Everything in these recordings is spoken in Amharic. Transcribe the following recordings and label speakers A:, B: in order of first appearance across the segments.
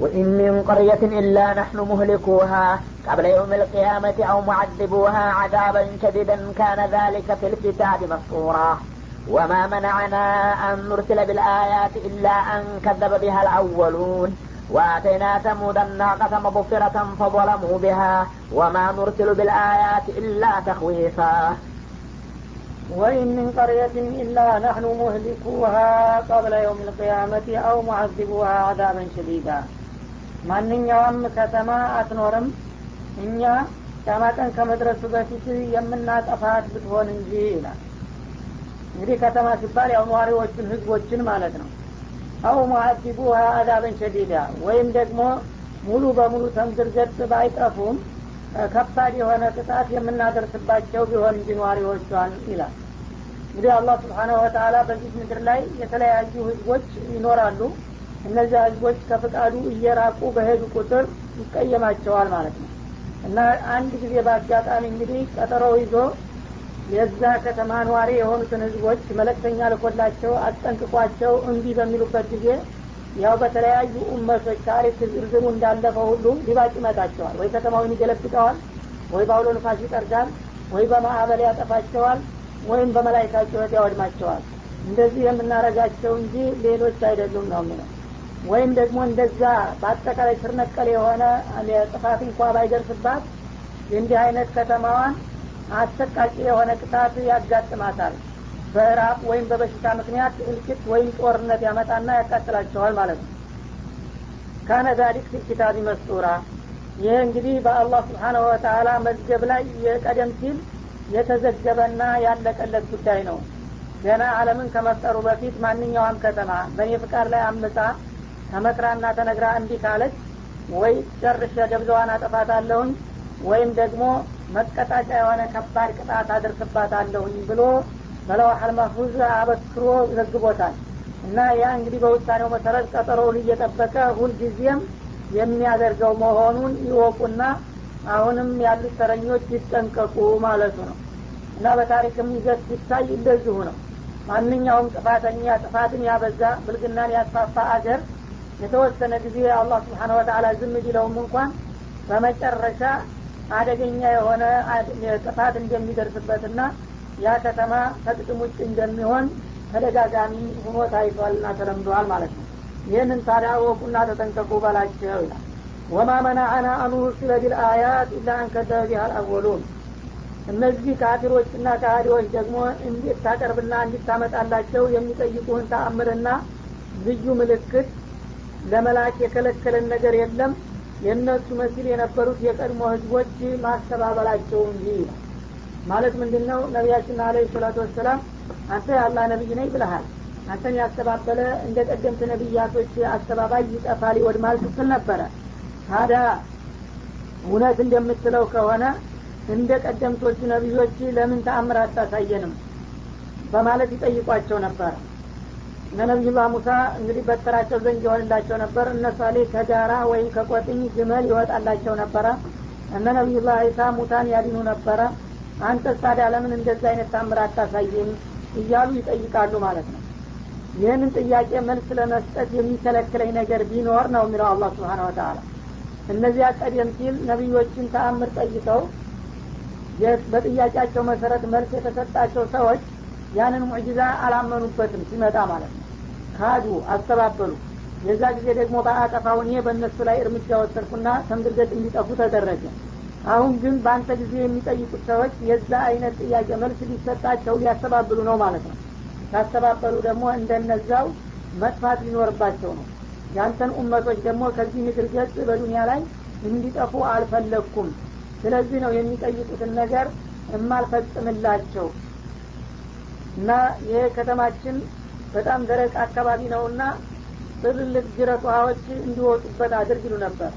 A: وإن من قرية إلا نحن مهلكوها قبل يوم القيامة أو معذبوها عذابا شديدا كان ذلك في الكتاب مسطورا وما منعنا أن نرسل بالآيات إلا أن كذب بها الأولون. وآتينا ثمود الناقة مبصرة فظلموا بها. وما نرسل بالآيات إلا تخويفا.
B: وإن من قرية إلا نحن مهلكوها قبل يوم القيامة أو معذبوها عذابا شديدا. ማንኛውም ከተማ አትኖርም። እኛ ቂያማ ከመድረሱ በፊት የምናጠፋት ብትሆን እንጂ ይላል። እንግዲህ ከተማ ሲባል ያው ነዋሪዎችን ህዝቦችን ማለት ነው። አው ሙአዚቡሃ አዛበን ሸዲዳ ወይም ደግሞ ሙሉ በሙሉ ተምድር ገጽ ባይጠፉም ከባድ የሆነ ቅጣት የምናደርስባቸው ቢሆን እንጂ ነዋሪዎቿን ይላል። እንግዲህ አላህ ስብሓናሁ ወተላ በዚህ ምድር ላይ የተለያዩ ህዝቦች ይኖራሉ እነዚያ ህዝቦች ከፍቃዱ እየራቁ በሄዱ ቁጥር ይቀየማቸዋል ማለት ነው። እና አንድ ጊዜ በአጋጣሚ እንግዲህ ቀጠሮ ይዞ የዛ ከተማ ነዋሪ የሆኑትን ህዝቦች መለክተኛ ልኮላቸው አስጠንቅቋቸው እምቢ በሚሉበት ጊዜ ያው በተለያዩ ኡመቶች ታሪክ ዝርዝሩ እንዳለፈው ሁሉ ሊባጭ ይመጣቸዋል። ወይ ከተማውን ይገለብጠዋል ወይ በአውሎ ንፋስ ይጠርጋል ወይ በማዕበል ያጠፋቸዋል ወይም በመላይካ ጩኸት ያወድማቸዋል። እንደዚህ የምናረጋቸው እንጂ ሌሎች አይደሉም ነው የሚለው ወይም ደግሞ እንደዛ በአጠቃላይ ስር ነቀል የሆነ ጥፋት እንኳ ባይደርስባት እንዲህ አይነት ከተማዋን አሰቃቂ የሆነ ቅጣት ያጋጥማታል። በራብ ወይም በበሽታ ምክንያት እልቂት ወይም ጦርነት ያመጣና ያቃጥላቸዋል ማለት ነው። ካነ ዛሊክ መስጡራ ይህ እንግዲህ በአላህ ስብሓናሁ ወተላ መዝገብ ላይ የቀደም ሲል የተዘገበና ያለቀለት ጉዳይ ነው። ገና አለምን ከመፍጠሩ በፊት ማንኛውም ከተማ በእኔ ፍቃድ ላይ አምጻ ተመክራና ተነግራ እንዲህ ካለች ወይ ጨርሼ ደብዛዋን አጠፋታለሁኝ ወይም ደግሞ መቀጣጫ የሆነ ከባድ ቅጣት አደርስባታለሁኝ ብሎ በለዋሐል መህፉዝ አበክሮ ዘግቦታል። እና ያ እንግዲህ በውሳኔው መሰረት ቀጠሮውን እየጠበቀ ሁልጊዜም የሚያደርገው መሆኑን ይወቁና አሁንም ያሉት ተረኞች ይጠንቀቁ ማለቱ ነው። እና በታሪክም ይዘት ሲታይ እንደዚሁ ነው። ማንኛውም ጥፋተኛ ጥፋትን ያበዛ ብልግናን ያስፋፋ አገር የተወሰነ ጊዜ አላህ ስብሓን ወተላ ዝም ቢለውም እንኳን በመጨረሻ አደገኛ የሆነ ጥፋት እንደሚደርስበትና ያ ከተማ ከጥቅም ውጭ እንደሚሆን ተደጋጋሚ ሁኖ ታይቷልና ተለምዷል ማለት ነው። ይህንን ታዲያ ወቁና ተጠንቀቁ በላቸው ይላል። ወማ መናአና አኑርሲለ ቢልአያት ኢላ አንከደበ ቢሃል አወሉን እነዚህ ካፊሮችና ካህዲዎች ደግሞ እንዴት ታቀርብና እንዲታመጣላቸው የሚጠይቁህን ተአምርና ልዩ ምልክት ለመላክ የከለከለን ነገር የለም። የእነሱ መሲል የነበሩት የቀድሞ ህዝቦች ማስተባበላቸው እንጂ ማለት ምንድን ነው ነቢያችን አለ ሰላቱ ወሰላም አንተ የአላህ ነቢይ ነኝ ብለሃል። አንተን ያስተባበለ እንደ ቀደምት ነቢያቶች አስተባባይ ይጠፋል ይወድማል ስትል ነበረ። ታዲያ እውነት እንደምትለው ከሆነ እንደ ቀደምቶቹ ነቢዮች ለምን ተአምር አታሳየንም? በማለት ይጠይቋቸው ነበር እነ ነቢዩላህ ሙሳ እንግዲህ በተራቸው ዘንግ ይሆንላቸው ነበር። እነ ሳሌ ከጋራ ወይም ከቆጥኝ ግመል ይወጣላቸው ነበረ። እነ ነቢዩላህ ዒሳ ሙታን ያድኑ ነበረ። አንተ ታዲያ ለምን እንደዛ አይነት ታምር አታሳይም? እያሉ ይጠይቃሉ ማለት ነው። ይህንን ጥያቄ መልስ ለመስጠት የሚከለክለኝ ነገር ቢኖር ነው የሚለው አላህ ስብሓን ወተላ እነዚያ ቀደም ሲል ነቢዮችን ተአምር ጠይቀው በጥያቄያቸው መሰረት መልስ የተሰጣቸው ሰዎች ያንን ሙዕጂዛ አላመኑበትም ሲመጣ ማለት ነው ካዱ አስተባበሉ። የዛ ጊዜ ደግሞ በአጠፋው እኔ በእነሱ ላይ እርምጃ ወሰድኩና ተምድርገት እንዲጠፉ ተደረገ። አሁን ግን በአንተ ጊዜ የሚጠይቁት ሰዎች የዛ አይነት ጥያቄ መልስ ሊሰጣቸው ሊያስተባብሉ ነው ማለት ነው። ካስተባበሉ ደግሞ እንደነዛው መጥፋት ሊኖርባቸው ነው። ያንተን ኡመቶች ደግሞ ከዚህ ምድር ገጽ በዱኒያ ላይ እንዲጠፉ አልፈለግኩም። ስለዚህ ነው የሚጠይቁትን ነገር እማልፈጽምላቸው። እና ይሄ ከተማችን በጣም ደረቅ አካባቢ ነውና ትልልቅ ጅረት ውሃዎች እንዲወጡበት አድርግ ይሉ ነበር።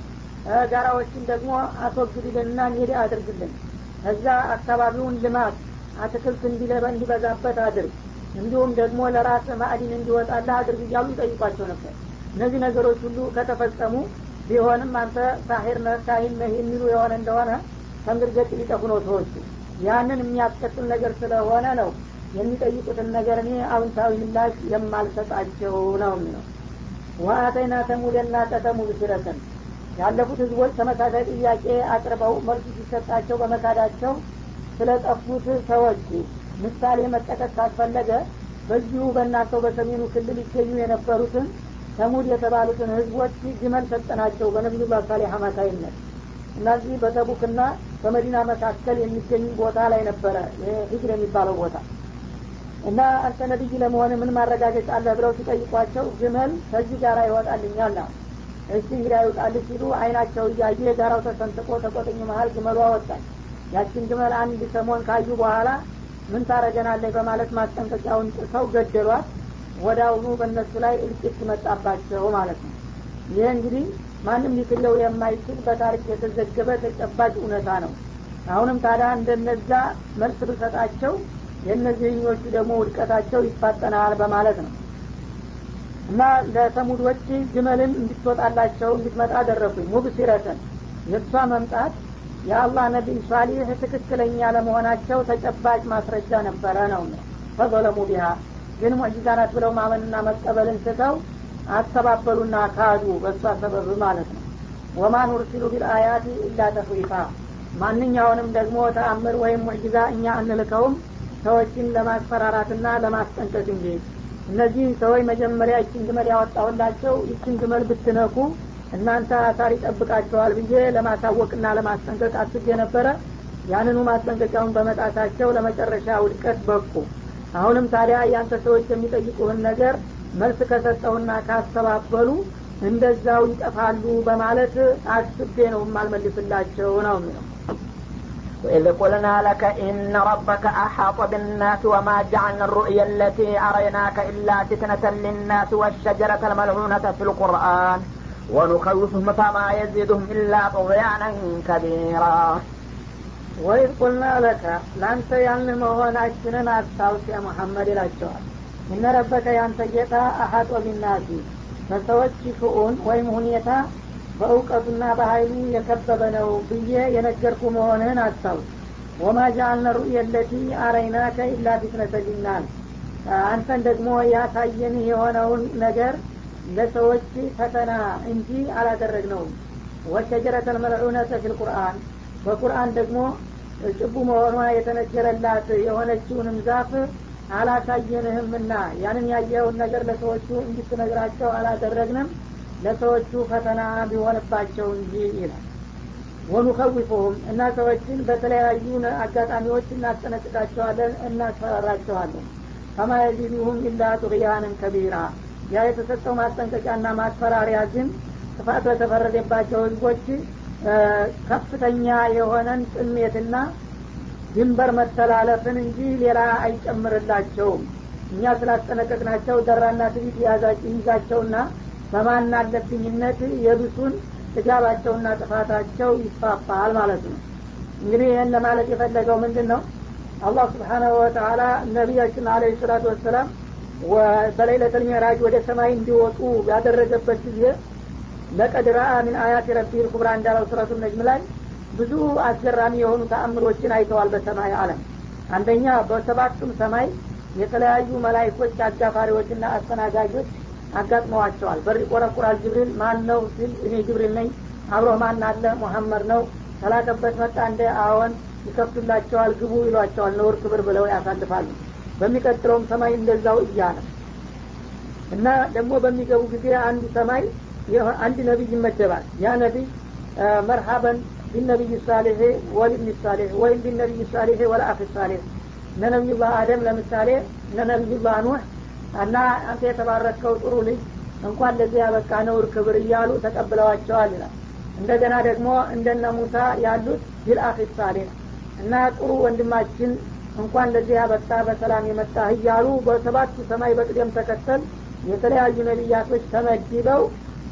B: ጋራዎችን ደግሞ አስወግድልንና ሜዳ አድርግልን። ከዛ አካባቢውን ልማት አትክልት እንዲበዛበት አድርግ። እንዲሁም ደግሞ ለራስ ማዕዲን እንዲወጣላ አድርግ እያሉ ይጠይቋቸው ነበር። እነዚህ ነገሮች ሁሉ ከተፈጸሙ ቢሆንም አንተ ሳሄር ነህ ካሂን ነህ የሚሉ የሆነ እንደሆነ ከምድር ገጽ ሊጠፉ ነው ሰዎቹ ያንን የሚያስከትል ነገር ስለሆነ ነው የሚጠይቁትን ነገር እኔ አውንታዊ ምላሽ የማልሰጣቸው ነው የሚለው። ወአተይና ተሙደና ቀተሙድ ሲረተን ያለፉት ህዝቦች ተመሳሳይ ጥያቄ አቅርበው መልሱ ሲሰጣቸው በመካዳቸው ስለጠፉት ሰዎች ምሳሌ መጠቀስ ካስፈለገ በዚሁ በእናንተው በሰሜኑ ክልል ይገኙ የነበሩትን ተሙድ የተባሉትን ህዝቦች ግመል ሰጠናቸው በነቢዩላህ ሳሌህ አማካይነት። እነዚህ በተቡክና በመዲና መካከል የሚገኙ ቦታ ላይ ነበረ። ሂጅር የሚባለው ቦታ እና አንተ ነቢይ ለመሆን ምን ማረጋገጫ አለህ ብለው ሲጠይቋቸው ግመል ከዚህ ጋር ይወጣልኛል ነው እሺ እንግዲህ ይውጣልህ ሲሉ አይናቸው እያየ ጋራው ተሰንጥቆ ተቆጥኝ መሀል ግመሉ አወጣል ያችን ግመል አንድ ሰሞን ካዩ በኋላ ምን ታረገናለህ በማለት ማስጠንቀቂያውን ጥሰው ገደሏት። አሁኑ በእነሱ ላይ እልቂት መጣባቸው ማለት ነው። ይህ እንግዲህ ማንም ሊክለው የማይችል በታሪክ የተዘገበ ተጨባጭ እውነታ ነው። አሁንም ታዲያ እንደነዛ መልስ ብሰጣቸው የእነዚህኞቹ ደግሞ ውድቀታቸው ይፋጠናል በማለት ነው። እና ለተሙዶች ግመልን እንድትወጣላቸው እንድትመጣ አደረጉኝ ሙብሲረተን የእሷ መምጣት የአላህ ነቢይ ሷሊህ ትክክለኛ ለመሆናቸው ተጨባጭ ማስረጃ ነበረ ነው ፈዘለሙ ቢሃ ግን ሙዕጂዛ ናት ብለው ማመንና መቀበልን ስተው አስተባበሉና ካዱ በእሷ ሰበብ ማለት ነው። ወማ ኑርሲሉ ቢልአያት ኢላ ተፍሪፋ ማንኛውንም ደግሞ ተአምር ወይም ሙዕጂዛ እኛ አንልከውም ሰዎችን ለማስፈራራትና ለማስጠንቀቅ እንጂ። እነዚህ ሰዎች መጀመሪያ ይችን ግመል ያወጣሁላቸው ይችን ግመል ብትነኩ እናንተ አሳር ይጠብቃቸዋል ብዬ ለማሳወቅና ለማስጠንቀቅ አስቤ ነበረ። ያንኑ ማስጠንቀቂያውን በመጣታቸው ለመጨረሻ ውድቀት በቁ። አሁንም ታዲያ ያንተ ሰዎች የሚጠይቁህን ነገር መልስ ከሰጠውና ካስተባበሉ እንደዛው ይጠፋሉ በማለት አስቤ ነው የማልመልስላቸው ነው የሚለው
A: وإذ قلنا لك إن ربك أحاط بالناس وما جعلنا الرؤيا التي أريناك إلا فتنة للناس والشجرة الملعونة في القرآن ونخوفهم فما يزيدهم إلا طغيانا كبيرا
B: ወይዝ ቁልና ለከ ለአንተ ያን መሆናችንን አስታውስ ያ ሙሐመድ ይላቸዋል እነ ረበከ ያንተ ጌታ አሀጦ ቢናሲ በሰዎች ሽኡን ወይም ሁኔታ በእውቀቱና በሀይሉ የከበበ ነው ብዬ የነገርኩ መሆንህን አስታውስ። ወማ ጃአልነ ሩእየ ለቲ አረይናከ ኢላ ፊትነተ ሊናስ አንተን ደግሞ ያሳየን የሆነውን ነገር ለሰዎች ፈተና እንጂ አላደረግነውም። ወሸጀረተል መልዑነተ ፊል ቁርአን በቁርአን ደግሞ ጭቡ መሆኗ የተነገረላት የሆነችውንም ዛፍ አላሳየንህምና ያንን ያየኸውን ነገር ለሰዎቹ እንድትነግራቸው አላደረግንም ለሰዎቹ ፈተና ቢሆንባቸው እንጂ ይላል። ወኑከዊፉሁም እና ሰዎችን በተለያዩ አጋጣሚዎች እናስጠነቅቃቸዋለን እናስፈራራቸዋለን። ፈማ የዚዱሁም ኢላ ጡቅያንን ከቢራ። ያ የተሰጠው ማስጠንቀቂያና ማስፈራሪያ ግን ጥፋት በተፈረደባቸው ህዝቦች ከፍተኛ የሆነን ጥሜትና ድንበር መተላለፍን እንጂ ሌላ አይጨምርላቸውም። እኛ ስላስጠነቀቅናቸው ደራና ትቢት ይዛቸውና በማን አለብኝነት የብሱን ጥጋባቸውና ጥፋታቸው ይስፋፋል ማለት ነው። እንግዲህ ይህን ለማለት የፈለገው ምንድን ነው አላህ ስብሓናሁ ወተላ ነቢያችን አለ ሰላቱ ወሰላም በሌለተል ሚዕራጅ ወደ ሰማይ እንዲወጡ ያደረገበት ጊዜ ለቀድ ረአ ሚን አያት ረቢል ኩብራ እንዳለው ሱረቱ ነጅም ላይ ብዙ አስገራሚ የሆኑ ተአምሮችን አይተዋል በሰማይ አለም አንደኛ በሰባቱም ሰማይ የተለያዩ መላይኮች አጋፋሪዎችና አስተናጋጆች አጋጥመዋቸዋል። በር ይቆረቁራል ጅብሪል። ማን ነው ሲል እኔ ጅብሪል ነኝ። አብሮ ማን አለ? ሙሐመድ ነው። ተላከበት መጣ እንደ አዎን። ይከፍቱላቸዋል ግቡ ይሏቸዋል። ነውር ክብር ብለው ያሳልፋሉ። በሚቀጥለውም ሰማይ እንደዛው እያለ እና ደግሞ በሚገቡ ጊዜ አንዱ ሰማይ አንድ ነቢይ ይመደባል። ያ ነቢይ መርሀበን ቢነቢይ ሳሌህ ወልብን ሳሌህ ወይም ቢነቢይ ሳሌህ ወለአፍ ሳሌህ። እነ አደም ለምሳሌ እነ ኑህ እና አንተ የተባረከው ጥሩ ልጅ እንኳን ለዚህ ያበቃ ነውር ክብር እያሉ ተቀብለዋቸዋል ይላል። እንደገና ደግሞ እንደነ ሙሳ ያሉት ቢልአፍ ሳሌህ እና ጥሩ ወንድማችን እንኳን ለዚህ ያበቃ በሰላም የመጣ እያሉ በሰባቱ ሰማይ በቅደም ተከተል የተለያዩ ነቢያቶች ተመድበው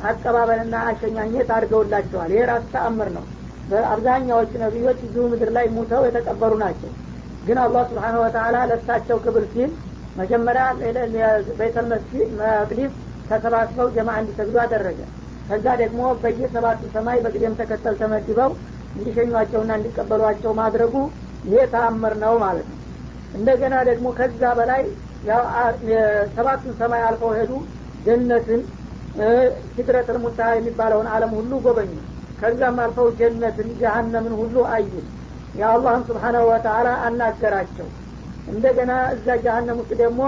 B: አቀባበልና አሸኛኘት አድርገውላቸዋል። ይሄ ራሱ ተአምር ነው። በአብዛኛዎቹ ነቢዮች እዚሁ ምድር ላይ ሙተው የተቀበሩ ናቸው። ግን አላህ ስብሓን ወተላ ለሳቸው ክብር ሲል መጀመሪያ ቤተል መቅዲስ ተሰባስበው ጀማ እንዲሰግዱ አደረገ። ከዛ ደግሞ በየሰባቱ ሰማይ በቅደም ተከተል ተመድበው እንዲሸኟቸውና እንዲቀበሏቸው ማድረጉ ይሄ ተአምር ነው ማለት ነው። እንደገና ደግሞ ከዛ በላይ ሰባቱን ሰማይ አልፈው ሄዱ። ጀነትን ሲድረተል ሙንተሃ የሚባለውን አለም ሁሉ ጎበኙ። ከዛም አልፈው ጀነትን ጀሀነምን ሁሉ አዩ። የአላህም ስብሓናሁ ወተአላ አናገራቸው እንደገና እዛ ጀሀነም ውስጥ ደግሞ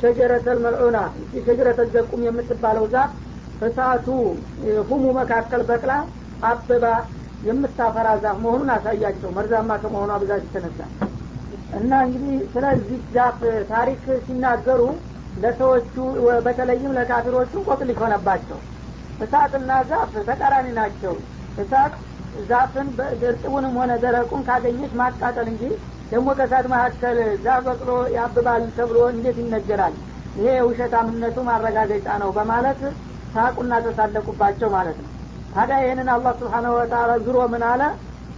B: ሸጀረተል መልዑና እቺ ሸጀረተል ዘቁም የምትባለው ዛፍ እሳቱ ሁሙ መካከል በቅላ አብባ የምታፈራ ዛፍ መሆኑን አሳያቸው። መርዛማ ከመሆኗ ብዛት የተነሳ እና እንግዲህ ስለዚህ ዛፍ ታሪክ ሲናገሩ ለሰዎቹ በተለይም ለካፊሮቹ ቆቅሊሽ ሆነባቸው እሳትና ዛፍ ተቃራኒ ናቸው። እሳት ዛፍን እርጥቡንም ሆነ ደረቁን ካገኘች ማቃጠል እንጂ ደግሞ ከእሳት መካከል ዛፍ በቅሎ ያብባል ተብሎ እንዴት ይነገራል? ይሄ የውሸታምነቱ ማረጋገጫ ነው በማለት ሳቁና ተሳለቁባቸው ማለት ነው። ታዲያ ይህንን አላህ ስብሓነሁ ወተአላ ዙሮ ምን አለ?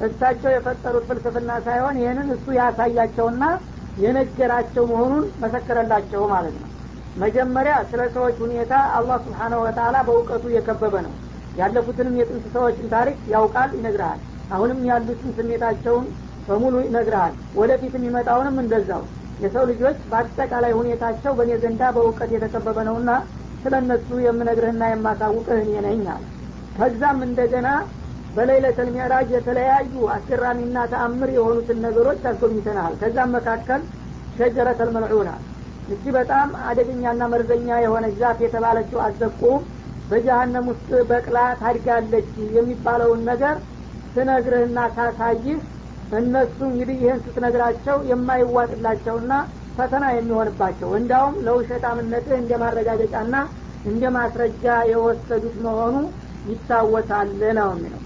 B: እሳቸው የፈጠሩት ፍልስፍና ሳይሆን ይህንን እሱ ያሳያቸውና የነገራቸው መሆኑን መሰከረላቸው ማለት ነው። መጀመሪያ ስለ ሰዎች ሁኔታ አላህ ስብሓነሁ ወተአላ በእውቀቱ የከበበ ነው። ያለፉትንም የጥንት ሰዎችን ታሪክ ያውቃል ይነግርሃል። አሁንም ያሉትን ስሜታቸውን በሙሉ ይነግርሃል። ወደፊት የሚመጣውንም እንደዛው። የሰው ልጆች በአጠቃላይ ሁኔታቸው በእኔ ዘንዳ በእውቀት የተከበበ ነውና ስለ እነሱ የምነግርህና የማሳውቅህ እኔ ነኝ አለ። ከዛም እንደገና በሌለተል ሚዕራጅ የተለያዩ አስገራሚና ተአምር የሆኑትን ነገሮች አስጎብኝተናል። ከዛም መካከል ሸጀረተል መልዑና እቺ በጣም አደገኛና መርዘኛ የሆነ ዛፍ የተባለችው አዘቁም በጀሀነም ውስጥ በቅላ ታድጋለች የሚባለውን ነገር ስነግርህና ሳሳይህ እነሱ እንግዲህ ይህን ስትነግራቸው የማይዋጥላቸውና ፈተና የሚሆንባቸው እንዲያውም ለውሸታምነትህ እንደ ማረጋገጫና እንደ ማስረጃ የወሰዱት መሆኑ ይታወሳል ነው የሚለው።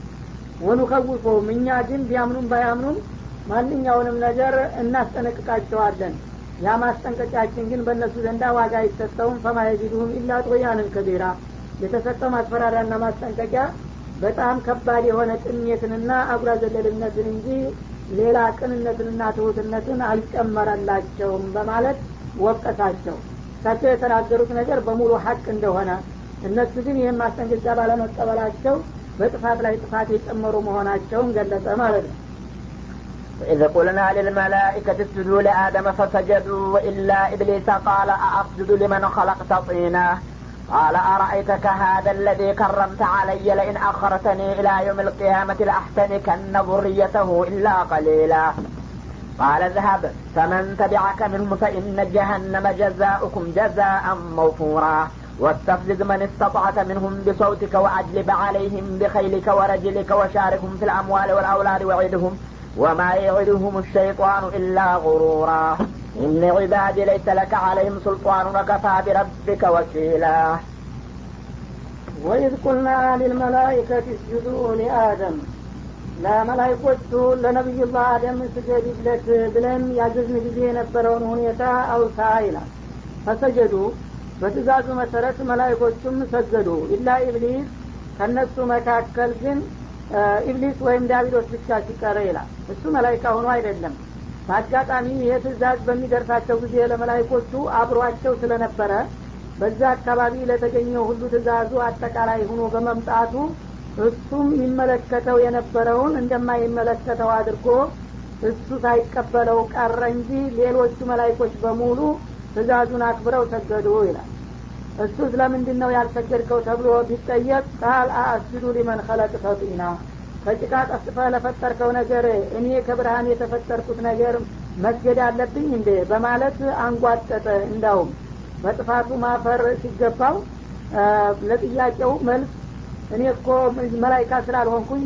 B: ወኑከውፎም እኛ ግን ቢያምኑም ባያምኑም ማንኛውንም ነገር እናስጠነቅቃቸዋለን። ያ ማስጠንቀቂያችን ግን በእነሱ ዘንዳ ዋጋ አይሰጠውም። ፈማየዚዱሁም ኢላ ጦያንን ከቢራ። የተሰጠው ማስፈራሪያና ማስጠንቀቂያ በጣም ከባድ የሆነ ጥሜትንና አጉራ ዘለልነትን እንጂ ሌላ ቅንነትንና ትሁትነትን አልጨመረላቸውም በማለት ወቀሳቸው እሳቸው የተናገሩት ነገር በሙሉ ሀቅ እንደሆነ እነሱ ግን ይህን ማስጠንቀቂያ ባለመቀበላቸው በጥፋት ላይ ጥፋት የጨመሩ መሆናቸውን ገለጸ ማለት ነው
A: وإذ قلنا للملائكة اسجدوا لآدم فسجدوا إلا إبليس قال أأسجد لمن خلقت طينا قال أرأيتك هذا الذي كرمت علي لئن أخرتني إلى يوم القيامة لأحتنكن ذريته إلا قليلا. قال اذهب فمن تبعك منهم فإن جهنم جزاؤكم جزاء موفورا. واستفزز من استطعت منهم بصوتك وأجلب عليهم بخيلك ورجلك وشاركهم في الأموال والأولاد وعدهم وما يعدهم الشيطان إلا غرورا. إن عبادي ليس لك عليهم سلطان وكفى بربك وكيلا
B: وإذ قلنا للملائكة اسجدوا لآدم ለመላይኮቹ ለነቢዩላህ አደም ስገዱለት ብለን ያዘዝን ጊዜ የነበረውን ሁኔታ አውሳ ይላል فسجدوا በትእዛዙ መሰረት መላይኮቹም ሰገዱ إلا إبليس ከነሱ መካከል ግን ኢብሊስ ወይም ዳቢሎስ ብቻ ሲቀረ ይላል እሱ መላይካ ሆኖ አይደለም በአጋጣሚ ይህ ትእዛዝ በሚደርሳቸው ጊዜ ለመላይኮቹ አብሯቸው ስለነበረ በዛ አካባቢ ለተገኘው ሁሉ ትእዛዙ አጠቃላይ ሆኖ በመምጣቱ እሱም ይመለከተው የነበረውን እንደማይመለከተው አድርጎ እሱ ሳይቀበለው ቀረ እንጂ ሌሎቹ መላይኮች በሙሉ ትእዛዙን አክብረው ሰገዱ ይላል። እሱ ስለምንድን ነው ያልሰገድከው ተብሎ ቢጠየቅ ቃል አአስጁዱ ሊመን ከለቅ ተጢና ከጭቃ ቀስፈ ለፈጠርከው ነገር እኔ ከብርሃን የተፈጠርኩት ነገር መስገድ አለብኝ እንዴ? በማለት አንጓጠጠ። እንዳውም በጥፋቱ ማፈር ሲገባው ለጥያቄው መልስ እኔ እኮ መላይካ ስላልሆንኩኝ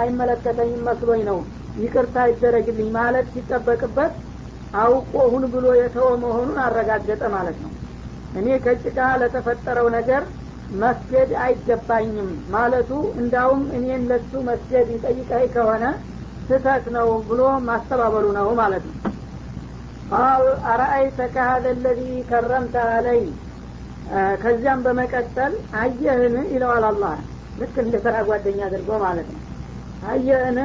B: አይመለከተኝም መስሎኝ ነው። ይቅርታ ይደረግልኝ ማለት ሲጠበቅበት አውቆ ሁን ብሎ የተወ መሆኑን አረጋገጠ ማለት ነው። እኔ ከጭቃ ለተፈጠረው ነገር መስገድ አይገባኝም ማለቱ እንዳውም እኔን ለሱ መስገድ ይጠይቀኝ ከሆነ ስህተት ነው ብሎ ማስተባበሉ ነው ማለት ነው። ቃል አረአይተከ ሀደ ለዚ ከረምተ አለይ። ከዚያም በመቀጠል አየህን ይለዋል አላህ። ልክ እንደ ተራ ጓደኛ አድርጎ ማለት ነው። አየህን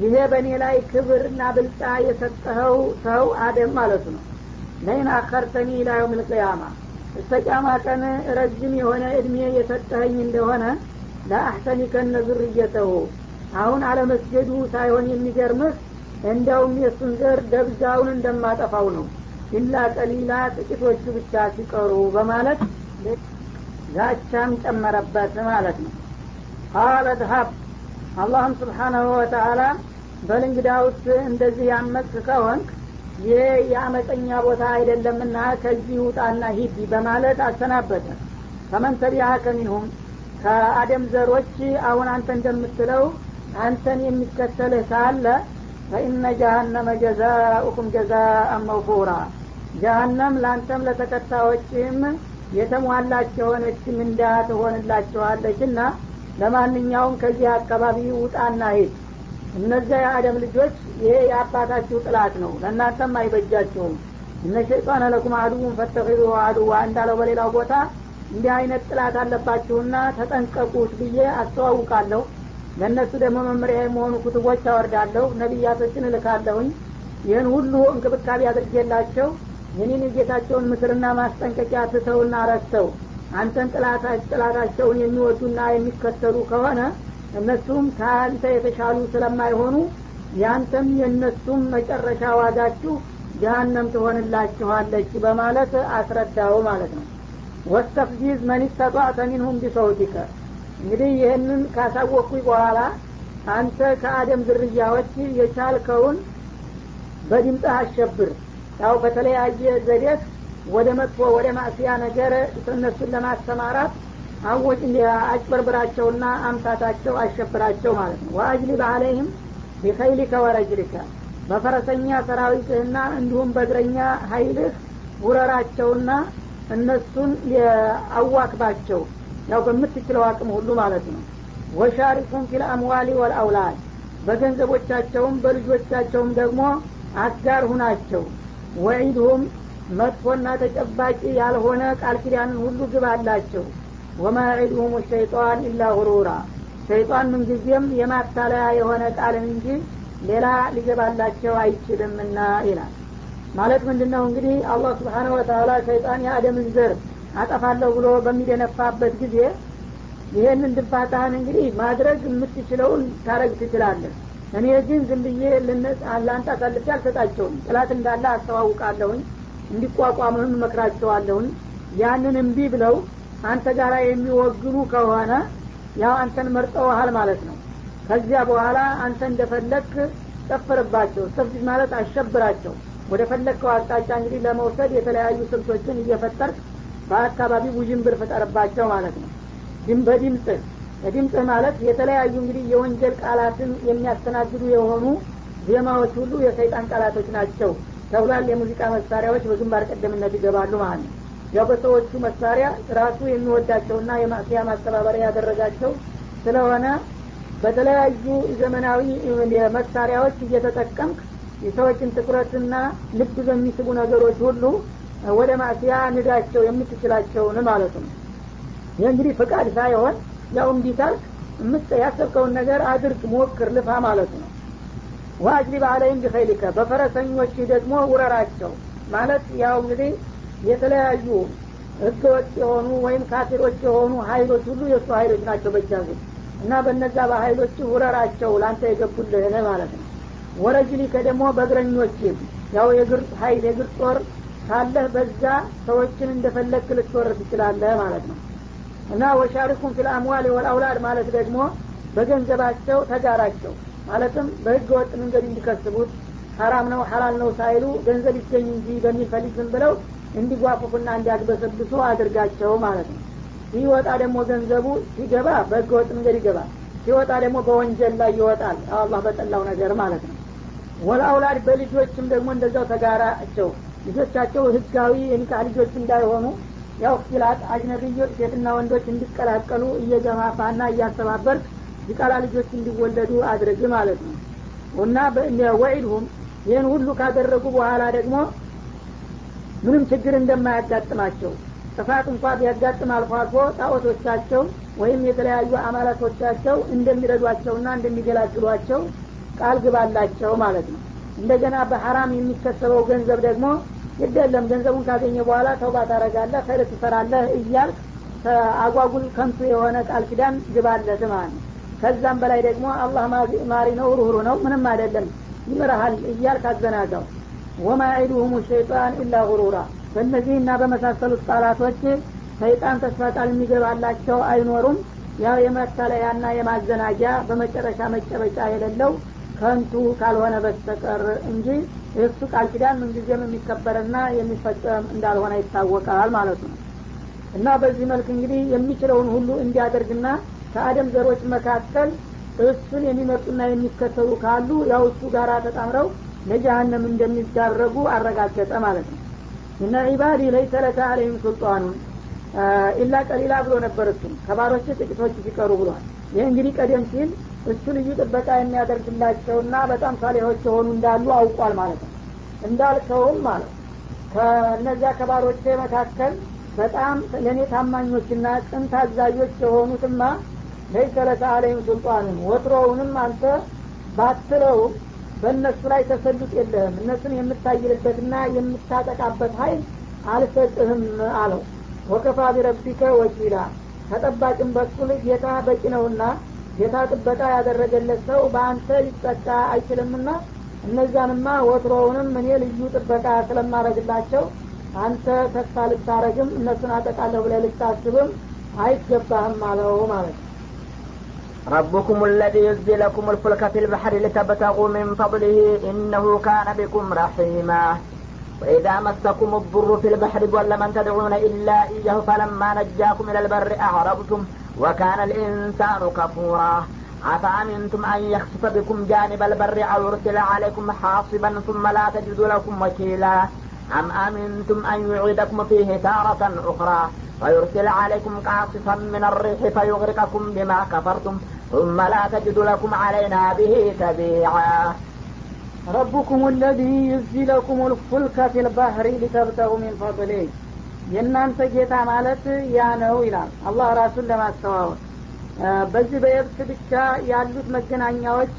B: ይሄ በእኔ ላይ ክብርና ብልጫ የሰጠኸው ሰው አደም ማለቱ ነው። ለይን አከርተኒ ኢላ የውም እስተ ቂያማ ቀን ረጅም የሆነ እድሜ የሰጠኸኝ እንደሆነ ለአሕሰኒከነ ዙርየተሁ አሁን አለመስገዱ ሳይሆን የሚገርምህ እንዲያውም የእሱን ዘር ደብዛውን እንደማጠፋው ነው። ኢላ ቀሊላ ጥቂቶቹ ብቻ ሲቀሩ በማለት ዛቻም ጨመረበት ማለት ነው። ቃለ ድሀብ አላህም ስብሓናሁ ወተአላ በልንግዳውስ እንደዚህ ያመፅ ከሆንክ ይህ የአመፀኛ ቦታ አይደለምና ከዚህ ውጣና ሂድ በማለት አሰናበተ። ተቢዐከ ሚንሁም ከአደም ዘሮች አሁን አንተ እንደምትለው አንተን የሚከተልህ ካለ ፈኢነ ጀሃነመ ጀዛኡኩም ጀዛአን መውፉራ። ጀሃነም ለአንተም ለተከታዮችም የተሟላች የሆነች ምንዳ ትሆንላችኋለች እና ለማንኛውም ከዚህ አካባቢ ውጣና ሂድ እነዚያ የአደም ልጆች ይሄ የአባታችሁ ጥላት ነው። ለእናንተም አይበጃችሁም። እነ ሸይጣን ለኩም አድውን ፈተኺዙ አድዋ እንዳለው በሌላው ቦታ እንዲህ አይነት ጥላት አለባችሁና ተጠንቀቁት ብዬ አስተዋውቃለሁ። ለእነሱ ደግሞ መመሪያ የመሆኑ ኩትቦች አወርዳለሁ ነቢያቶችን እልካለሁኝ። ይህን ሁሉ እንክብካቤ አድርጌላቸው የኔን የጌታቸውን ምክርና ማስጠንቀቂያ ትተውና ረስተው አንተን ጥላታቸውን የሚወዱና የሚከተሉ ከሆነ እነሱም ከአንተ የተሻሉ ስለማይሆኑ ያንተም የእነሱም መጨረሻ ዋጋችሁ ጀሀነም ትሆንላችኋለች በማለት አስረዳው ማለት ነው። ወስተፍዚዝ መን ስተጧዕተ ሚንሁም ቢሰውቲከ። እንግዲህ ይህንን ካሳወቅኩኝ በኋላ አንተ ከአደም ዝርያዎች የቻልከውን በድምፅህ አሸብር። ያው በተለያየ ዘዴት ወደ መጥፎ ወደ ማእስያ ነገር እነሱን ለማሰማራት አወጭ አጭበርብራቸውና አምታታቸው አሸብራቸው ማለት ነው። ወአጅሊብ አለይህም ቢኸይሊከ ወረጅሊከ በፈረሰኛ ሰራዊትህና እንዲሁም በእግረኛ ሀይልህ ውረራቸውና እነሱን አዋክባቸው ያው በምትችለው አቅም ሁሉ ማለት ነው። ወሻሪኩም ፊል አምዋሊ ወልአውላድ በገንዘቦቻቸውም በልጆቻቸውም ደግሞ አጋር ሁናቸው። ወዒድሁም መጥፎና ተጨባጭ ያልሆነ ቃል ኪዳንን ሁሉ ግባላቸው ወማ ዒድሁም ሸይጣን ኢላ ጉሩራ። ሸይጣን ምንጊዜም የማታለያ የሆነ ቃልን እንጂ ሌላ ሊገባላቸው አይችልምና ይላል። ማለት ምንድን ነው እንግዲህ አላህ ስብሓነሁ ወተላ ሸይጣን የአደምን ዘር አጠፋለሁ ብሎ በሚደነፋበት ጊዜ ይሄንን ድንፋታህን እንግዲህ ማድረግ የምትችለውን ታረግ ትችላለህ። እኔ ግን ዝም ብዬ ለአንተ አሳልፌ አልሰጣቸውም። ጥላት እንዳለ አስተዋውቃለሁኝ እንዲቋቋምህም መክራቸዋለሁኝ ያንን እምቢ ብለው አንተ ጋር የሚወግኑ ከሆነ ያው አንተን መርጠውሃል ማለት ነው። ከዚያ በኋላ አንተ እንደፈለግክ ጨፍርባቸው ተፍሲስ ማለት አሸብራቸው። ወደ ፈለግከው አቅጣጫ እንግዲህ ለመውሰድ የተለያዩ ስልቶችን እየፈጠርክ በአካባቢ ውዥንብር ፍጠርባቸው ማለት ነው። ድም በድምፅህ በድምፅህ ማለት የተለያዩ እንግዲህ የወንጀል ቃላትን የሚያስተናግዱ የሆኑ ዜማዎች ሁሉ የሰይጣን ቃላቶች ናቸው ተብሏል። የሙዚቃ መሳሪያዎች በግንባር ቀደምነት ይገባሉ ማለት ነው ያው በሰዎቹ መሳሪያ ራሱ የሚወዳቸውና የማስያ ማስተባበሪያ ያደረጋቸው ስለሆነ በተለያዩ ዘመናዊ መሳሪያዎች እየተጠቀምክ የሰዎችን ትኩረትና ልብ በሚስቡ ነገሮች ሁሉ ወደ ማስያ ንዳቸው የምትችላቸውን ማለት ነው። ይህ እንግዲህ ፍቃድ ሳይሆን ያው እንዲታልክ ምጥ ያሰብከውን ነገር አድርግ ሞክር ልፋ ማለት ነው። ዋጅሊብ አለይም ቢኸይሊከ በፈረሰኞች ደግሞ ውረራቸው ማለት ያው እንግዲህ የተለያዩ ህገወጥ የሆኑ ወይም ካፊሮች የሆኑ ሀይሎች ሁሉ የእሱ ሀይሎች ናቸው በጃዙ እና በነዛ በሀይሎች ውረራቸው ለአንተ የገቡልህን ማለት ነው። ወረጅሊከ ደግሞ በእግረኞች ያው የእግር ሀይል የእግር ጦር ካለህ በዛ ሰዎችን እንደፈለግክ ልትወር ትችላለህ ማለት ነው። እና ወሻሪኩም ፊል አምዋል ወልአውላድ ማለት ደግሞ በገንዘባቸው ተጋራቸው ማለትም በህገ ወጥ መንገድ እንዲከስቡት ሀራም ነው ሀላል ነው ሳይሉ ገንዘብ ይገኝ እንጂ በሚፈልግ ዝም ብለው እንዲጓፉፉና እንዲያግበሰብሱ አድርጋቸው ማለት ነው። ሲወጣ ደግሞ ገንዘቡ ሲገባ በህገ ወጥ መንገድ ይገባል። ሲወጣ ደግሞ በወንጀል ላይ ይወጣል። አላህ በጠላው ነገር ማለት ነው። ወልአውላድ በልጆችም ደግሞ እንደዛው ተጋራቸው። ልጆቻቸው ህጋዊ የኒካህ ልጆች እንዳይሆኑ ያው ኪላት አጅነብዮች ሴትና ወንዶች እንዲቀላቀሉ እየገፋፋና እያስተባበርክ ዲቃላ ልጆች እንዲወለዱ አድርግ ማለት ነው። እና ወዒድሁም ይህን ሁሉ ካደረጉ በኋላ ደግሞ ምንም ችግር እንደማያጋጥማቸው ጥፋት እንኳ ቢያጋጥም አልፎ አልፎ ጣዖቶቻቸው ወይም የተለያዩ አማላቶቻቸው እንደሚረዷቸውና እንደሚገላግሏቸው ቃል ግባላቸው ማለት ነው። እንደገና በሐራም የሚከሰበው ገንዘብ ደግሞ ግደለም ገንዘቡን ካገኘ በኋላ ተውባ ታረጋለህ ኸይር ትሰራለህ እያልክ አጓጉል ከንቱ የሆነ ቃል ኪዳን ግባለት ማለት ነው። ከዛም በላይ ደግሞ አላህ ማሪ ነው ሩህሩ ነው ምንም አይደለም ይምርሃል እያልክ አዘናጋው ወማ ዒዱሁም ሸይጣን ኢላ ጉሩራ። በእነዚህና በመሳሰሉት ቃላቶች ሰይጣን ተስፋ ቃል የሚገባላቸው አይኖሩም። ያው የመተለያና የማዘናጃ በመጨረሻ መጨበጫ የሌለው ከንቱ ካልሆነ በስተቀር እንጂ እሱ ቃል ኪዳን ምንጊዜም የሚከበርና የሚፈጸም እንዳልሆነ ይታወቃል ማለት ነው። እና በዚህ መልክ እንግዲህ የሚችለውን ሁሉ እንዲያደርግና ከአደም ዘሮች መካከል እሱን የሚመርጡና የሚከተሉ ካሉ ያው እሱ ጋር ተጣምረው ለጀሀነም እንደሚዳረጉ አረጋገጠ ማለት ነው። እነ ዒባዲ ለይሰ ለከ አለይም ሱልጣኑን ኢላ ቀሊላ ብሎ ነበር እሱም። ከባሮች ጥቂቶች ሲቀሩ ብሏል። ይህ እንግዲህ ቀደም ሲል እሱ ልዩ ጥበቃ የሚያደርግላቸውና በጣም ሳሌሆች የሆኑ እንዳሉ አውቋል ማለት ነው። እንዳልከውም ማለት ከእነዚያ ከባሮቼ መካከል በጣም ለእኔ ታማኞችና ቅን ታዛዦች የሆኑትማ ለይሰ ለከ አለይም ሱልጣኑን ወትሮውንም አንተ ባትለውም በእነሱ ላይ ተሰሉጥ የለህም። እነሱን የምታይልበትና የምታጠቃበት ሀይል አልሰጥህም አለው። ወከፋ ቢረቢከ ወኪላ። ከጠባቂም በኩል ጌታ በቂ ነውና ጌታ ጥበቃ ያደረገለት ሰው በአንተ ሊጠቃ አይችልምና እነዛንማ ወትሮውንም እኔ ልዩ ጥበቃ ስለማረግላቸው አንተ ተስፋ ልታረግም እነሱን አጠቃለሁ ብለ ልታስብም አይገባህም አለው ማለት ነው
A: ربكم الذي يزي لكم الفلك في البحر لتبتغوا من فضله إنه كان بكم رحيما. وإذا مسكم الضر في البحر ضل من تدعون إلا إياه فلما نجاكم إلى البر أعرضتم وكان الإنسان كفورا. أفأمنتم أن يخسف بكم جانب البر أو يرسل عليكم حاصبا ثم لا تجدوا لكم وكيلا؟ أم أمنتم أن يعيدكم فيه تارة أخرى ويرسل عليكم قاصفا من الريح فيغرقكم بما كفرتم ثم لا تجد لكم علينا به تبيعا.
B: ربكم الذي يزلكم الفلك في البحر لتبتغوا من فضله. የእናንተ ጌታ ማለት ያ ነው ይላል። አላህ ራሱን ለማስተዋወቅ። በዚህ በየብስ ብቻ ያሉት መገናኛዎች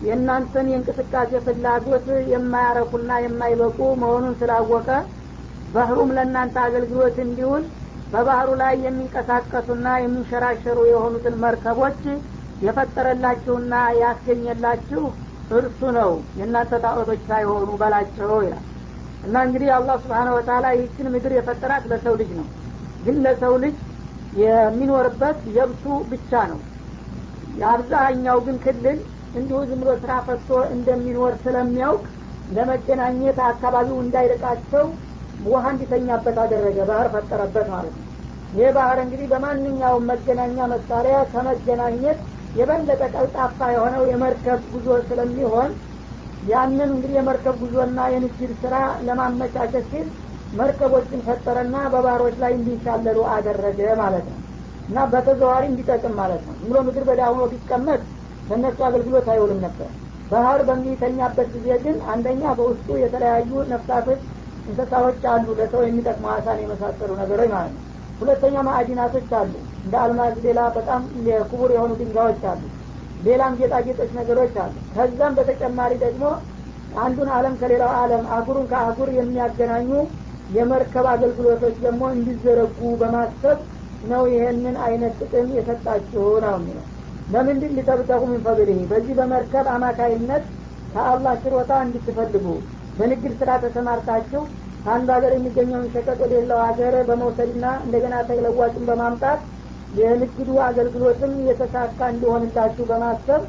B: የእናንተን የእንቅስቃሴ ፍላጎት የማያረኩና የማይበቁ መሆኑን ስላወቀ ባህሩም ለእናንተ አገልግሎት እንዲውል በባህሩ ላይ የሚንቀሳቀሱና የሚንሸራሸሩ የሆኑትን መርከቦች የፈጠረላችሁና ያስገኘላችሁ እርሱ ነው። የእናንተ ጣዖቶች ሳይሆኑ በላቸው ይላል። እና እንግዲህ አላህ ስብሓነ ወተላ ይህችን ምድር የፈጠራት ለሰው ልጅ ነው። ግን ለሰው ልጅ የሚኖርበት የብሱ ብቻ ነው። የአብዛኛው ግን ክልል እንዲሁ ዝም ብሎ ስራ ፈቶ እንደሚኖር ስለሚያውቅ ለመገናኘት አካባቢው እንዳይርቃቸው ውሀ እንዲተኛበት አደረገ። ባህር ፈጠረበት ማለት ነው። ይህ ባህር እንግዲህ በማንኛውም መገናኛ መሳሪያ ከመገናኘት የበለጠ ቀልጣፋ የሆነው የመርከብ ጉዞ ስለሚሆን ያንን እንግዲህ የመርከብ ጉዞና የንግድ ስራ ለማመቻቸት ሲል መርከቦችን ፈጠረና በባህሮች ላይ እንዲሻለሉ አደረገ ማለት ነው። እና በተዘዋሪ እንዲጠቅም ማለት ነው። ብሎ ምድር በዳ ሆኖ ቢቀመጥ ለእነሱ አገልግሎት አይውልም ነበር። ባህር በሚተኛበት ጊዜ ግን አንደኛ በውስጡ የተለያዩ ነፍሳቶች እንስሳዎች አሉ ለሰው የሚጠቅሙ አሳን የመሳሰሉ ነገሮች ማለት ነው። ሁለተኛ ማዕዲናቶች አሉ። እንደ አልማዝ ሌላ በጣም ክቡር የሆኑ ድንጋዮች አሉ። ሌላም ጌጣጌጦች ነገሮች አሉ። ከዛም በተጨማሪ ደግሞ አንዱን አለም ከሌላው አለም አጉሩን ከአጉር የሚያገናኙ የመርከብ አገልግሎቶች ደግሞ እንዲዘረጉ በማሰብ ነው ይሄንን አይነት ጥቅም የሰጣችሁ ነው የሚለው ለምንድን ሊተብተቁ ምን በዚህ በመርከብ አማካይነት ከአላህ ችሮታ እንድትፈልጉ። በንግድ ስራ ተሰማርታችሁ ከአንዱ ሀገር የሚገኘውን ሸቀጥ ወደ ሌላው ሀገር በመውሰድና እንደገና ተለዋጭን በማምጣት የንግዱ አገልግሎትም የተሳካ እንዲሆንላችሁ በማሰብ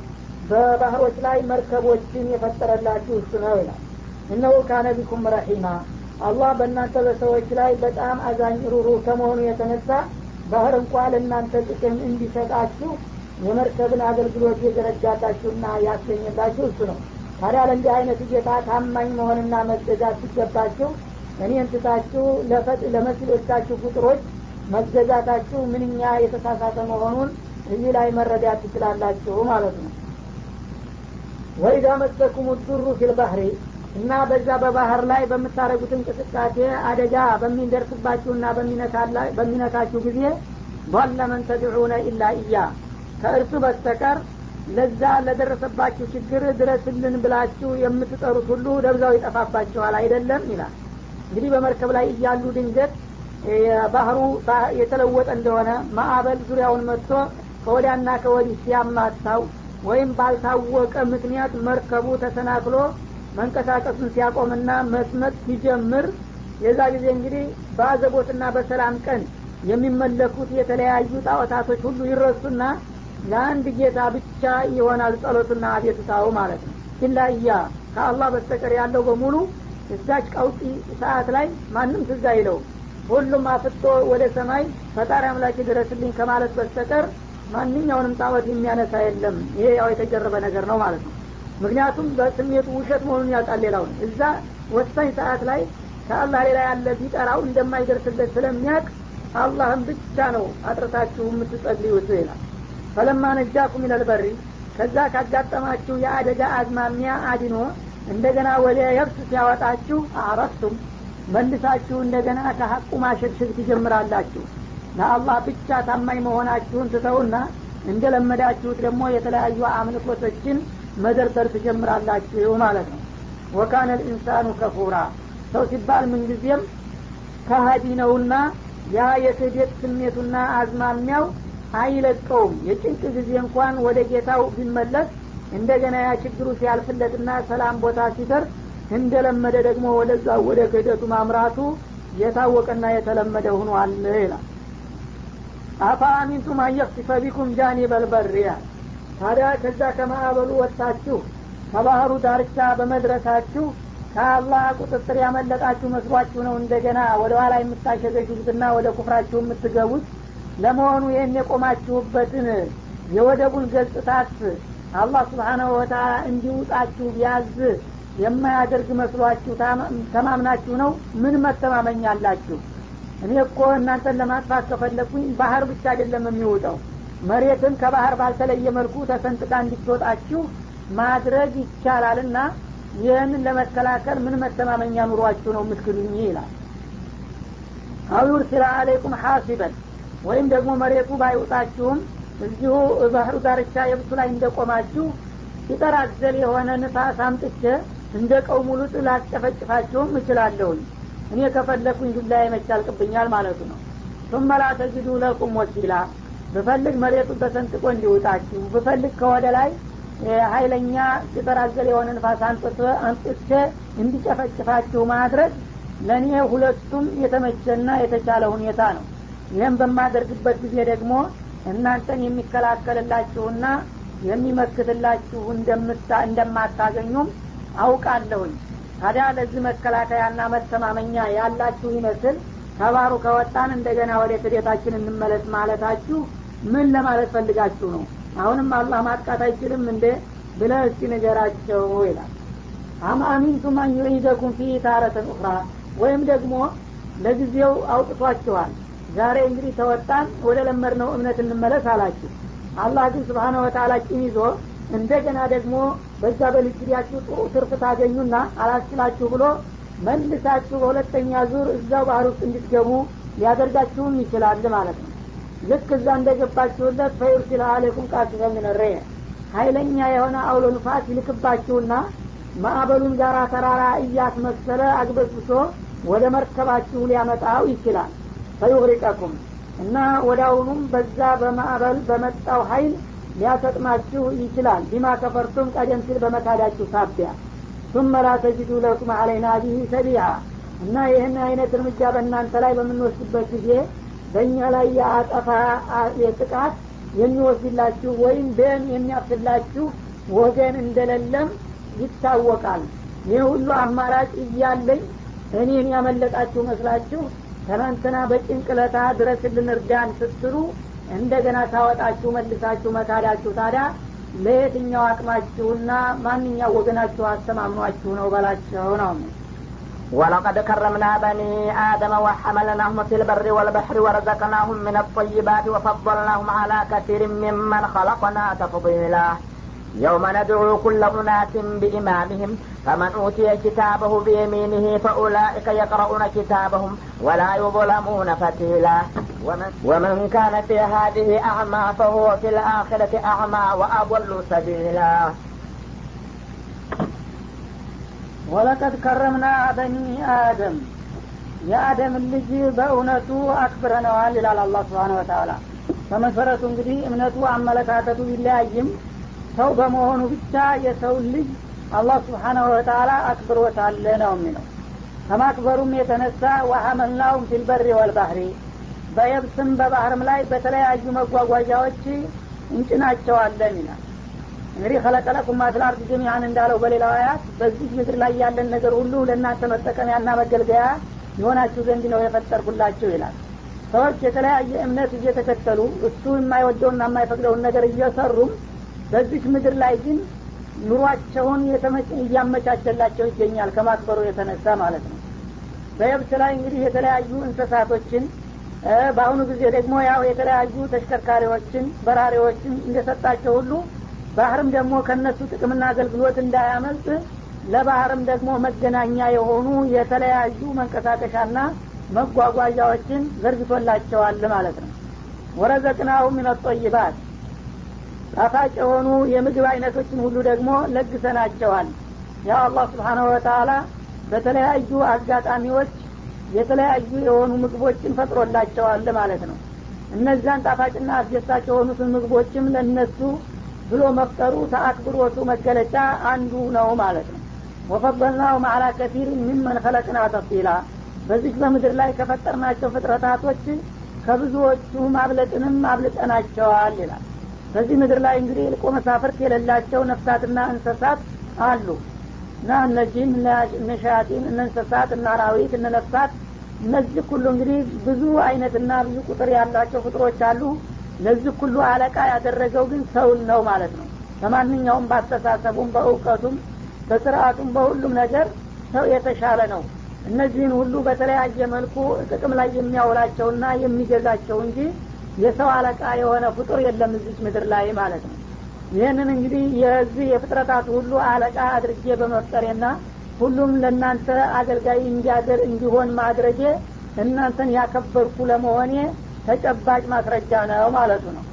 B: በባህሮች ላይ መርከቦችን የፈጠረላችሁ እሱ ነው ይላል። እነሁ ካነ ቢኩም ረሒማ። አላህ በእናንተ በሰዎች ላይ በጣም አዛኝ ሩሩ ከመሆኑ የተነሳ ባህር እንኳ ለእናንተ ጥቅም እንዲሰጣችሁ የመርከብን አገልግሎት የዘረጋላችሁና ያስገኘላችሁ እሱ ነው። ታዲያ ለእንዲህ አይነት ጌታ ታማኝ መሆንና መገዛት ሲገባችሁ እኔ እንትታችሁ ለመሲሎቻችሁ ቁጥሮች መገዛታችሁ ምንኛ የተሳሳተ መሆኑን እዚህ ላይ መረዳት ትችላላችሁ ማለት ነው። ወይዛ መሰኩም ዱሩ ፊልባህሪ እና በዛ በባህር ላይ በምታደረጉት እንቅስቃሴ አደጋ በሚደርስባችሁና በሚነካችሁ ጊዜ ቧለ ተድዑነ ኢላ እያ ከእርሱ በስተቀር ለዛ ለደረሰባችሁ ችግር ድረስልን ብላችሁ የምትጠሩት ሁሉ ደብዛው ይጠፋባችኋል አይደለም? ይላል። እንግዲህ በመርከብ ላይ እያሉ ድንገት ባህሩ የተለወጠ እንደሆነ ማዕበል ዙሪያውን መጥቶ ከወዲያና ከወዲህ ሲያማታው ወይም ባልታወቀ ምክንያት መርከቡ ተሰናክሎ መንቀሳቀሱን ሲያቆምና መስመጥ ሲጀምር የዛ ጊዜ እንግዲህ በአዘቦትና በሰላም ቀን የሚመለኩት የተለያዩ ጣዖታቶች ሁሉ ይረሱና ለአንድ ጌታ ብቻ ይሆናል ጸሎቱና አቤቱታው ማለት ነው። ኢላ እያ ከአላህ በስተቀር ያለው በሙሉ እዛች ቀውጢ ሰዓት ላይ ማንም ትዝ አይለው ሁሉም አፍጦ ወደ ሰማይ ፈጣሪ አምላክ ድረስልኝ ከማለት በስተቀር ማንኛውንም ጣዖት የሚያነሳ የለም። ይሄ ያው የተጀረበ ነገር ነው ማለት ነው። ምክንያቱም በስሜቱ ውሸት መሆኑን ያውቃል ሌላውን እዛ ወሳኝ ሰዓት ላይ ከአላህ ሌላ ያለ ቢጠራው እንደማይደርስለት ስለሚያውቅ አላህን ብቻ ነው አጥርታችሁ የምትጸልዩት ይላል ፈለማ ነጃኩም ይለልበሪ ከዛ ካጋጠማችሁ የአደጋ አዝማሚያ አድኖ እንደገና ወደ የብስ ሲያወጣችሁ አረፍቱም መልሳችሁ እንደገና ከሀቁ ማሸግሸግ ትጀምራላችሁ። ለአላህ ብቻ ታማኝ መሆናችሁን ትተውና እንደለመዳችሁት ደግሞ የተለያዩ አምልኮቶችን መደርደር ትጀምራላችሁ ማለት ነው። ወካነ ልኢንሳኑ ከፉራ ሰው ሲባል ምንጊዜም ከሀዲ ነውና ያ የክህደት ስሜቱና አዝማሚያው አይለቀውም። የጭንቅ ጊዜ እንኳን ወደ ጌታው ቢመለስ እንደገና ያ ችግሩ ሲያልፍለትና ሰላም ቦታ ሲደርስ እንደለመደ ደግሞ ወደዛ ወደ ክህደቱ ማምራቱ የታወቀና የተለመደ ሁኗል ይላል። አፋ አሚንቱም አንየክሲፈ ቢኩም ጃኒ በልበሪያ ታዲያ ከዛ ከማዕበሉ ወጥታችሁ ከባህሩ ዳርቻ በመድረሳችሁ ከአላህ ቁጥጥር ያመለጣችሁ መስሏችሁ ነው? እንደገና ወደ ኋላ የምታሸገሹትና ወደ ኩፍራችሁ የምትገቡት ለመሆኑ ይህን የቆማችሁበትን የወደቡን ገጽታት አላህ ስብሓናሁ ወተላ እንዲውጣችሁ ቢያዝ የማያደርግ መስሏችሁ ተማምናችሁ ነው? ምን መተማመኛ አላችሁ? እኔ እኮ እናንተን ለማጥፋት ከፈለግኩኝ ባህር ብቻ አይደለም የሚውጠው መሬትን ከባህር ባልተለየ መልኩ ተሰንጥቃ እንዲትወጣችሁ ማድረግ ይቻላልና ይህንን ለመከላከል ምን መተማመኛ ኑሯችሁ ነው የምትክዱኝ ይላል። አው ዩርሲላ አለይኩም ሐሲበን ወይም ደግሞ መሬቱ ባይውጣችሁም እዚሁ ባህሩ ዳርቻ የብሱ ላይ እንደቆማችሁ ሲጠር አዘል የሆነ ንፋስ አምጥቼ እንደ ቀውሙ ሉጥ ላስጨፈጭፋችሁም እችላለሁኝ እኔ ከፈለግኩኝ ዱላ ይመቻልቅብኛል ማለቱ ነው ثم لا تجدوا لكم وكيلا ብፈልግ መሬቱን ተሰንጥቆ እንዲውጣችሁ ብፈልግ ከወደ ላይ ሀይለኛ ሲጠር አዘል የሆነ ንፋስ አንጥቼ እንዲጨፈጭፋችሁ ማድረግ ለእኔ ሁለቱም የተመቸና የተቻለ ሁኔታ ነው ይህም በማደርግበት ጊዜ ደግሞ እናንተን የሚከላከልላችሁና የሚመክትላችሁ እንደማታገኙም አውቃለሁኝ። ታዲያ ለዚህ መከላከያና መተማመኛ ያላችሁ ይመስል ከባሩ ከወጣን እንደገና ወደ ክዴታችን እንመለስ ማለታችሁ ምን ለማለት ፈልጋችሁ ነው? አሁንም አላህ ማጥቃት አይችልም እንደ ብለ እስቲ ንገራቸው ይላል። አም አን ዩዒደኩም ፊ ታረተን ኡኽራ ወይም ደግሞ ለጊዜው አውጥቷችኋል ዛሬ እንግዲህ ተወጣን ወደ ለመድነው እምነት እንመለስ አላችሁ። አላህ ግን ስብሓነ ወተላ ቂም ይዞ እንደገና ደግሞ በዛ በልጅሪያችሁ ጥሩ ትርፍ ታገኙና አላስችላችሁ ብሎ መልሳችሁ በሁለተኛ ዙር እዛው ባህር ውስጥ እንድትገቡ ሊያደርጋችሁም ይችላል ማለት ነው። ልክ እዛ እንደገባችሁለት ፈዩርሲል አሌኩም ቃሲፈ ሚነሬ ሀይለኛ የሆነ አውሎ ንፋስ ይልክባችሁና ማዕበሉን ጋራ ተራራ እያስመሰለ አግበስብሶ ወደ መርከባችሁ ሊያመጣው ይችላል ፈዩግሪቀኩም እና ወዳውኑም በዛ በማዕበል በመጣው ሀይል ሊያሰጥማችሁ ይችላል ቢማ ከፈርቱም ቀደም ሲል በመካዳችሁ ሳቢያ ثم لا تجدوا لكم علينا به سبيعا እና ይህን አይነት እርምጃ በእናንተ ላይ በምንወስድበት ጊዜ በእኛ ላይ የአጠፋ የጥቃት የሚወስድላችሁ ወይም ደም የሚያፍላችሁ ወገን እንደሌለም ይታወቃል ይህ ሁሉ አማራጭ እያለኝ እኔን ያመለጣችሁ መስላችሁ ትናንትና በጭንቅለታ ድረስልን እርዳን ስትሉ እንደገና ታወጣችሁ መልሳችሁ መካዳችሁ ታዲያ ለየትኛው አቅማችሁና ማንኛው ወገናችሁ አስተማምኗችሁ ነው በላቸው ነው
A: ولقد كرمنا بني آدم وحملناهم في البر والبحر ورزقناهم من الطيبات وفضلناهم على كثير ممن خلقنا تفضيلا يوم ندعو كل أناس بإمامهم فمن أوتي كتابه بيمينه فأولئك يقرؤون كتابهم ولا يظلمون فتيلا ومن, ومن كان في هذه أعمى فهو في الآخرة أعمى وأضل سبيلا
B: ወለቀድ ከረምና በኒ አደም የአደምን ልጅ በእውነቱ አክብረነዋል ይላል አላ ስብሓን ወተላ በመሰረቱ እንግዲህ እምነቱ አመለካከቱ ቢለያይም ሰው በመሆኑ ብቻ የሰው ልጅ አላህ ስብሓናሁ ወተላ አክብሮታል ነው የሚለው። ከማክበሩም የተነሳ ወሐመልናውም ፊልበሪ ወልባህሪ በየብስም በባህርም ላይ በተለያዩ መጓጓዣዎች እንጭናቸዋለን ይላል። እንግዲህ ከለቀለኩም ማትላርድ ጀሚአን እንዳለው በሌላው አያት በዚህ ምድር ላይ ያለን ነገር ሁሉ ለእናንተ መጠቀሚያና መገልገያ የሆናችሁ ዘንድ ነው የፈጠርኩላችሁ ይላል። ሰዎች የተለያየ እምነት እየተከተሉ እሱ የማይወደውና የማይፈቅደውን ነገር እየሰሩም በዚህ ምድር ላይ ግን ኑሯቸውን እያመቻቸላቸው ይገኛል ከማክበሩ የተነሳ ማለት ነው። በየብስ ላይ እንግዲህ የተለያዩ እንስሳቶችን በአሁኑ ጊዜ ደግሞ ያው የተለያዩ ተሽከርካሪዎችን በራሪዎችን እንደሰጣቸው ሁሉ ባህርም ደግሞ ከነሱ ጥቅምና አገልግሎት እንዳያመልጥ ለባህርም ደግሞ መገናኛ የሆኑ የተለያዩ መንቀሳቀሻና መጓጓዣዎችን ዘርግቶላቸዋል ማለት ነው። ወረዘቅናሁ ሚነጦይባት ጣፋጭ የሆኑ የምግብ አይነቶችን ሁሉ ደግሞ ለግሰናቸዋል። ያው አላህ ስብሓናሁ ወተላ በተለያዩ አጋጣሚዎች የተለያዩ የሆኑ ምግቦችን ፈጥሮላቸዋል ማለት ነው። እነዛን ጣፋጭና አስደሳች የሆኑትን ምግቦችም ለነሱ ብሎ መፍጠሩ ተአክብሮቱ መገለጫ አንዱ ነው ማለት ነው። ወፈበልናው ማዕላ ከቲር ሚመን ከለቅና ተፊላ። በዚህ በምድር ላይ ከፈጠርናቸው ፍጥረታቶች ከብዙዎቹ ማብለጥንም አብልጠናቸዋል ይላል በዚህ ምድር ላይ እንግዲህ ልቆ መሳፍርት የሌላቸው ነፍሳትና እንስሳት አሉ። እና እነዚህም እነ ሸያጢን እነ እንስሳት እነ አራዊት እነ ነፍሳት እነዚህ ሁሉ እንግዲህ ብዙ አይነትና ብዙ ቁጥር ያላቸው ፍጥሮች አሉ። ለዚህ ሁሉ አለቃ ያደረገው ግን ሰውን ነው ማለት ነው። በማንኛውም በአስተሳሰቡም በእውቀቱም በስርአቱም በሁሉም ነገር ሰው የተሻለ ነው። እነዚህን ሁሉ በተለያየ መልኩ ጥቅም ላይ የሚያውላቸውና የሚገዛቸው እንጂ የሰው አለቃ የሆነ ፍጡር የለም እዚች ምድር ላይ ማለት ነው። ይህንን እንግዲህ የዚህ የፍጥረታት ሁሉ አለቃ አድርጌ በመፍጠሬና ሁሉም ለእናንተ አገልጋይ እንዲያደር እንዲሆን ማድረጌ እናንተን ያከበርኩ ለመሆኔ ተጨባጭ ማስረጃ ነው ማለቱ ነው።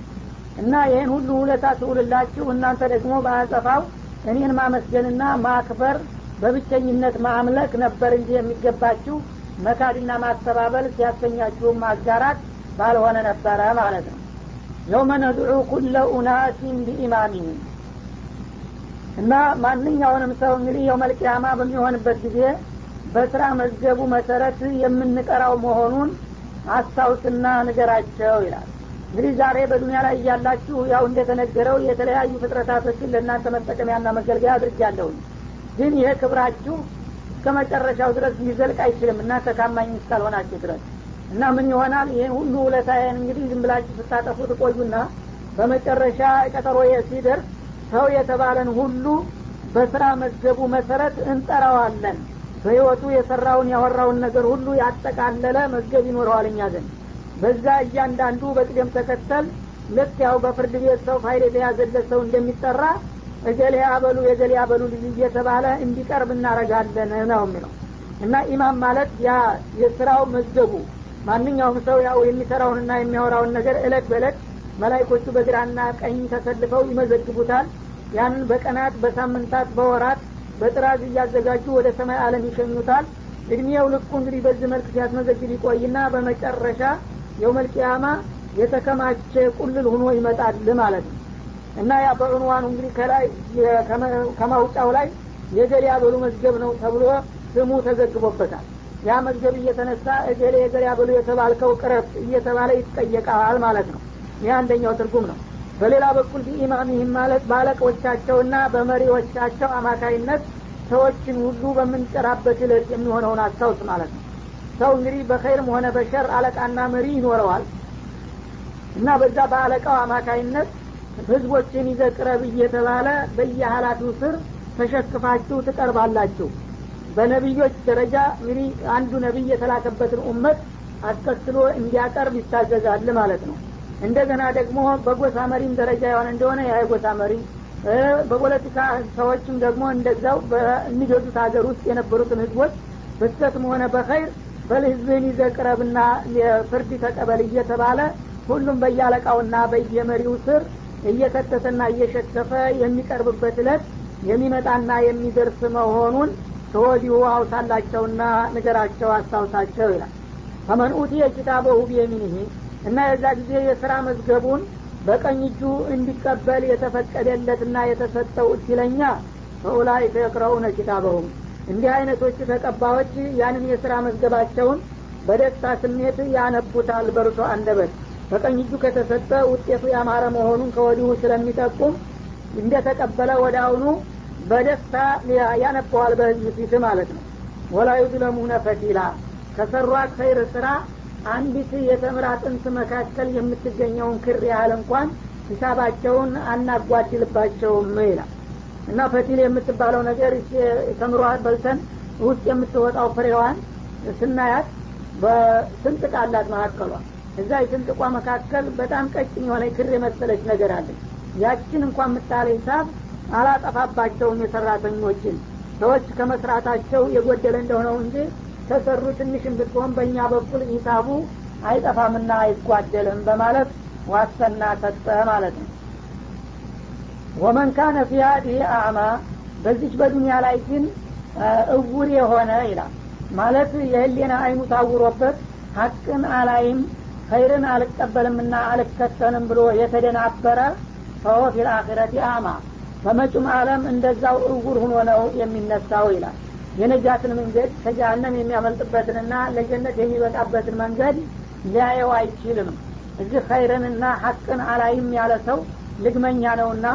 B: እና ይህን ሁሉ ውለታ ትውልላችሁ እናንተ ደግሞ በአጸፋው እኔን ማመስገንና ማክበር በብቸኝነት ማምለክ ነበር እንጂ የሚገባችሁ መካድና ማስተባበል ሲያሰኛችሁም ማጋራት ባልሆነ ነበረ ማለት ነው። የውመ ነድዑ ኩለ ኡናሲን ቢኢማሚህም እና ማንኛውንም ሰው እንግዲህ የውመልቅያማ በሚሆንበት ጊዜ በስራ መዝገቡ መሰረት የምንቀራው መሆኑን አስታውስና ንገራቸው ይላል። እንግዲህ ዛሬ በዱኒያ ላይ እያላችሁ ያው እንደተነገረው የተለያዩ ፍጥረታቶችን ለእናንተ መጠቀሚያና መገልገያ አድርጃለሁኝ ግን ይሄ ክብራችሁ እስከ መጨረሻው ድረስ ሊዘልቅ አይችልም እናንተ ታማኝ እስካልሆናችሁ ድረስ እና ምን ይሆናል? ይህን ሁሉ ውለታዬን እንግዲህ ዝም ብላችሁ ስታጠፉ ትቆዩና በመጨረሻ ቀጠሮ ሲደርስ ሰው የተባለን ሁሉ በስራ መዝገቡ መሰረት እንጠራዋለን። በህይወቱ የሰራውን ያወራውን ነገር ሁሉ ያጠቃለለ መዝገብ ይኖረዋል እኛ ዘንድ። በዛ እያንዳንዱ በቅደም ተከተል ልክ ያው በፍርድ ቤት ሰው ፋይል የተያዘለት ሰው እንደሚጠራ እገሌ አበሉ የገሌ አበሉ ልጅ እየተባለ እንዲቀርብ እናረጋለን ነው የሚለው። እና ኢማም ማለት ያ የስራው መዝገቡ ማንኛውም ሰው ያው የሚሰራውንና የሚያወራውን ነገር እለት በእለት መላይኮቹ በግራና ቀኝ ተሰልፈው ይመዘግቡታል። ያንን በቀናት በሳምንታት በወራት በጥራዝ እያዘጋጁ ወደ ሰማይ አለም ይሸኙታል። እድሜው ልኩ እንግዲህ በዚህ መልክ ሲያስመዘግብ ይቆይና በመጨረሻ የውመልቅያማ የተከማቸ ቁልል ሁኖ ይመጣል ማለት ነው። እና ያ በዑንዋኑ እንግዲህ ከላይ ከማውጫው ላይ የገሌ ያበሉ መዝገብ ነው ተብሎ ስሙ ተዘግቦበታል ያ መዝገብ እየተነሳ እገሌ የገሌ ያበሉ የተባልከው ቅረፍ እየተባለ ይጠየቃል ማለት ነው። ይህ አንደኛው ትርጉም ነው። በሌላ በኩል ቢኢማሚህም ማለት በአለቆቻቸውና በመሪዎቻቸው አማካይነት ሰዎችን ሁሉ በምንጠራበት እለት የሚሆነውን አስታውስ ማለት ነው። ሰው እንግዲህ በኸይርም ሆነ በሸር አለቃና መሪ ይኖረዋል እና በዛ በአለቃው አማካይነት ህዝቦችን ይዘ ቅረብ እየተባለ በየሀላፊው ስር ተሸክፋችሁ ትቀርባላችሁ በነቢዮች ደረጃ እንግዲህ አንዱ ነቢይ የተላከበትን ኡመት አስከትሎ እንዲያቀርብ ይታዘዛል ማለት ነው። እንደገና ደግሞ በጎሳ መሪም ደረጃ የሆነ እንደሆነ ያ መሪ በፖለቲካ ሰዎችም ደግሞ እንደዛው በሚገዙት ሀገር ውስጥ የነበሩትን ህዝቦች በስተትም ሆነ በኸይር በልህዝብህን ይዘቅረብና ፍርድ ተቀበል እየተባለ ሁሉም በያለቃውና በየመሪው ስር እየከተተና እየሸከፈ የሚቀርብበት እለት የሚመጣና የሚደርስ መሆኑን ከወዲሁ አውሳላቸውና ንገራቸው አስታውሳቸው ይላል። ፈመን ኡቲየ ኪታበሁ ቢየሚኒህ እና የዛ ጊዜ የስራ መዝገቡን በቀኝ እጁ እንዲቀበል የተፈቀደለትና የተሰጠው እድለኛ ፈኡላይከ የቅረኡነ ኪታበሁም እንዲህ አይነቶቹ ተቀባዮች ያንን የስራ መዝገባቸውን በደስታ ስሜት ያነቡታል በርሶ አንደበት። በቀኝ እጁ ከተሰጠ ውጤቱ ያማረ መሆኑን ከወዲሁ ስለሚጠቁም እንደተቀበለ ወደ አሁኑ በደስታ ያነበዋል በህዝብ ፊት ማለት ነው። ወላ ዩዝለሙነ ፈቲላ ከሰሯት ኸይር ስራ አንዲት የተምር አጥንት መካከል የምትገኘውን ክር ያህል እንኳን ሂሳባቸውን አናጓድልባቸውም ይላል። እና ፈቲል የምትባለው ነገር ተምሯ በልተን ውስጥ የምትወጣው ፍሬዋን ስናያት በስንጥቅ አላት መካከሏ። እዛ የስንጥቋ መካከል በጣም ቀጭን የሆነ ክር የመሰለች ነገር አለች። ያችን እንኳን ምጣሌ ሂሳብ አላጠፋባቸውም የሰራተኞችን። ሰዎች ከመስራታቸው የጎደለ እንደሆነው እንጂ ተሰሩ ትንሽን ብትሆን በእኛ በኩል ሂሳቡ አይጠፋምና አይጓደልም በማለት ዋሰና ሰጠ ማለት ነው። ወመን ካነ ፊ ሀዲህ አዕማ በዚች በዱንያ ላይ ግን እውር የሆነ ይላል። ማለት የህሌና አይኑ ታውሮበት ሀቅን አላይም ኸይርን አልቀበልምና አልከተልም ብሎ የተደናበረ ፈሆ ፊል አኺረቲ አዕማ በመጩም አለም እንደዛው እውር ሁኖ ነው የሚነሳው ይላል። የነጃትን መንገድ ከጀሀነም የሚያመልጥበትንና ለጀነት የሚበቃበትን መንገድ ሊያየው አይችልም። እዚህ ኸይርንና ሀቅን አላይም ያለ ሰው ልግመኛ ነውና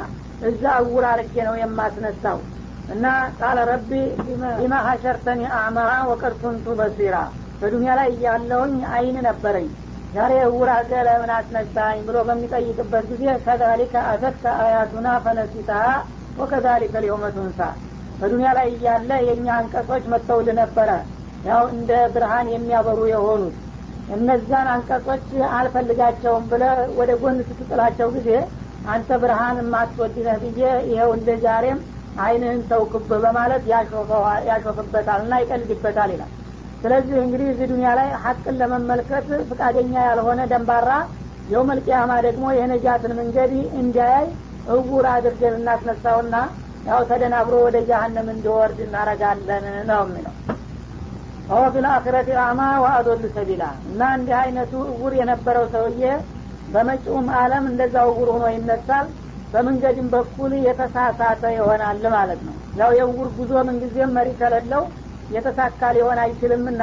B: እዛ እውር አርጌ ነው የማስነሳው። እና ቃለ ረቢ ቢማ ሀሸርተኒ አዕማ ወቀድ ኩንቱ በሲራ። በዱኒያ ላይ እያለውኝ አይን ነበረኝ ዛሬ እውር አርገ ለምን አስነሳኝ ብሎ በሚጠይቅበት ጊዜ ከዛሊከ አተትከ አያቱና ፈነሲታሃ ወከዛሊከ ሊሆመ በዱኒያ ላይ እያለ የእኛ አንቀጾች መጥተውል ነበረ። ያው እንደ ብርሃን የሚያበሩ የሆኑት። እነዛን አንቀጾች አልፈልጋቸውም ብለ ወደ ጎን ስትጥላቸው ጊዜ አንተ ብርሃን የማትወድነህ ብዬ ይኸው እንደ ዛሬም አይንህን ተውክብ በማለት ያሾፍበታል እና ይቀልድበታል ይላል ስለዚህ እንግዲህ እዚህ ዱኒያ ላይ ሀቅን ለመመልከት ፍቃደኛ ያልሆነ ደንባራ የውመልቅያማ ደግሞ የነጃትን መንገድ እንዲያይ እውር አድርገን እናስነሳውና ያው ተደናብሮ ወደ ጃሃንም እንዲወርድ እናረጋለን ነው የሚለው። ወ ፊልአክረት አማ ወአዶል ሰቢላ እና እንዲህ አይነቱ እውር የነበረው ሰውዬ በመጪውም አለም እንደዛ እውር ሆኖ ይነሳል በመንገድም በኩል የተሳሳተ ይሆናል ማለት ነው። ያው የእውር ጉዞ ምንጊዜም መሪ ከሌለው የተሳካ ሊሆን አይችልምና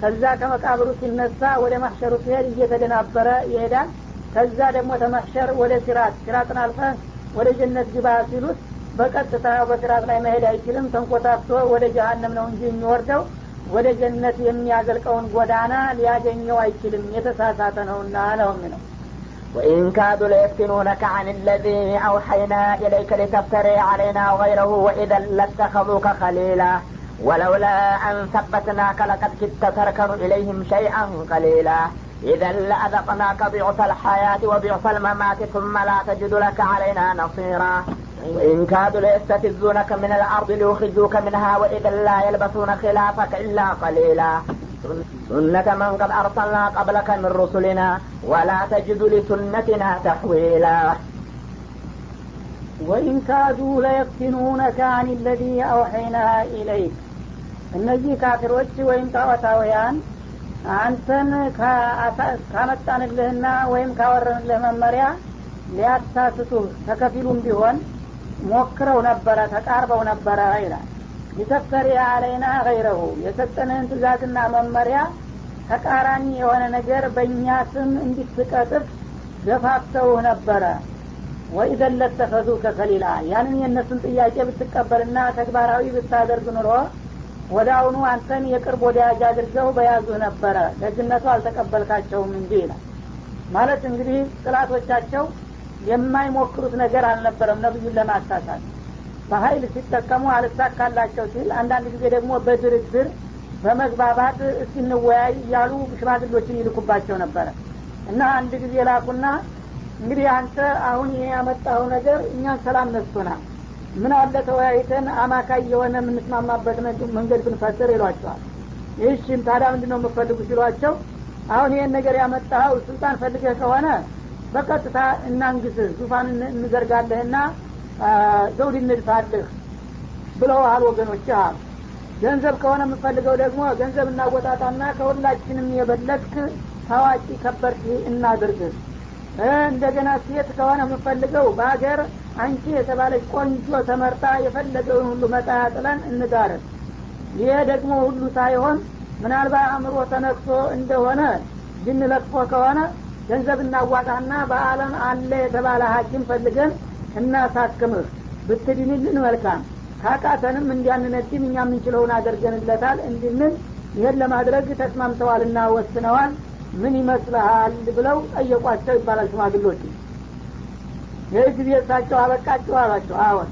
B: ከዛ ከመቃብሩ ሲነሳ ወደ ማሸሩ ሲሄድ እየተደናበረ ይሄዳል ከዛ ደግሞ ተማሸር ወደ ሲራት ሲራጥን አልፈ ወደ ጀነት ግባ ሲሉት በቀጥታ በሲራት ላይ መሄድ አይችልም ተንኮታፍቶ ወደ ጀሀነም ነው እንጂ የሚወርደው ወደ ጀነት የሚያዘልቀውን ጎዳና ሊያገኘው አይችልም የተሳሳተ ነውና ነው የሚለው
A: وإن كادوا ليفتنونك عن الذي أوحينا إليك لتفتري علينا غيره وإذا لاتخذوك خليلا ولولا أن ثبتناك لقد كدت تركن إليهم شيئا قليلا. إذا لأذقناك ضعف الحياة وضعف الممات ثم لا تجد لك علينا نصيرا. وإن كادوا ليستفزونك من الأرض ليخرجوك منها وإذا لا يلبثون خلافك إلا قليلا. سنة من قد أرسلنا قبلك من رسلنا ولا تجد لسنتنا تحويلا.
B: ወኢን ካዱ ለየፍቲኑነከ አን ለዚ አውሐይና ኢለይክ እነዚህ ካፊሮች ወይም ጣዖታውያን አንተን ካመጣንልህና ወይም ካወረንልህ መመሪያ ሊያሳስቱህ ተከፊሉም ቢሆን ሞክረው ነበረ ተቃርበው ነበረ ይላል። ሊተፍተሪ አለይና ገይረሁ የሰጠንህን ትእዛዝና መመሪያ ተቃራኒ የሆነ ነገር በእኛ ስም እንዲትቀጥፍ ገፋፍተውህ ነበረ ወኢዘን ለተኸዙ ከከሊላ ያንን የእነሱን ጥያቄ ብትቀበልና ተግባራዊ ብታደርግ ኑሮ ወደ አሁኑ አንተን የቅርብ ወዳጅ አድርገው በያዙህ ነበረ። ደግነቱ አልተቀበልካቸውም እንጂ ይላል። ማለት እንግዲህ ጥላቶቻቸው የማይሞክሩት ነገር አልነበረም ነብዩን ለማሳሳት። በሀይል ሲጠቀሙ አልሳካላቸው ሲል አንዳንድ ጊዜ ደግሞ በድርድር በመግባባት እስኪንወያይ እያሉ ሽማግሎችን ይልኩባቸው ነበረ። እና አንድ ጊዜ ላኩና እንግዲህ አንተ አሁን ይሄ ያመጣኸው ነገር እኛን ሰላም ነስቶናል። ምን አለ ተወያይተን አማካይ የሆነ የምንስማማበት መንገድ ብንፈጥር ይሏቸዋል። ይህሽም ታዲያ ምንድ ነው የምፈልጉ ሲሏቸው አሁን ይህን ነገር ያመጣኸው ስልጣን ፈልገህ ከሆነ በቀጥታ እናንግስህ ዙፋን እንዘርጋለህና ዘውድ እንድፋልህ ብለውሃል ወገኖች አሉ። ገንዘብ ከሆነ የምፈልገው ደግሞ ገንዘብ እናወጣጣና ከሁላችንም የበለጥክ ታዋቂ ከበርት እናድርግህ እንደገና ሴት ከሆነ የምፈልገው በሀገር አንቺ የተባለች ቆንጆ ተመርጣ የፈለገውን ሁሉ መጣያ ጥለን እንዳረግ ይሄ ደግሞ ሁሉ ሳይሆን ምናልባት አእምሮ ተነክቶ እንደሆነ ጅን ከሆነ ገንዘብ እናዋጣና በአለም አለ የተባለ ሀኪም ፈልገን እናሳክምህ። ብትድንልን መልካም። ካቃተንም እንዲያንነድም እኛ የምንችለውን አድርገንለታል እንድንል ይህን ለማድረግ ተስማምተዋልና ወስነዋል ምን ይመስልሃል ብለው ጠየቋቸው ይባላል ሽማግሎች ይህ ጊዜ እሳቸው አበቃቸው አሏቸው። አዎን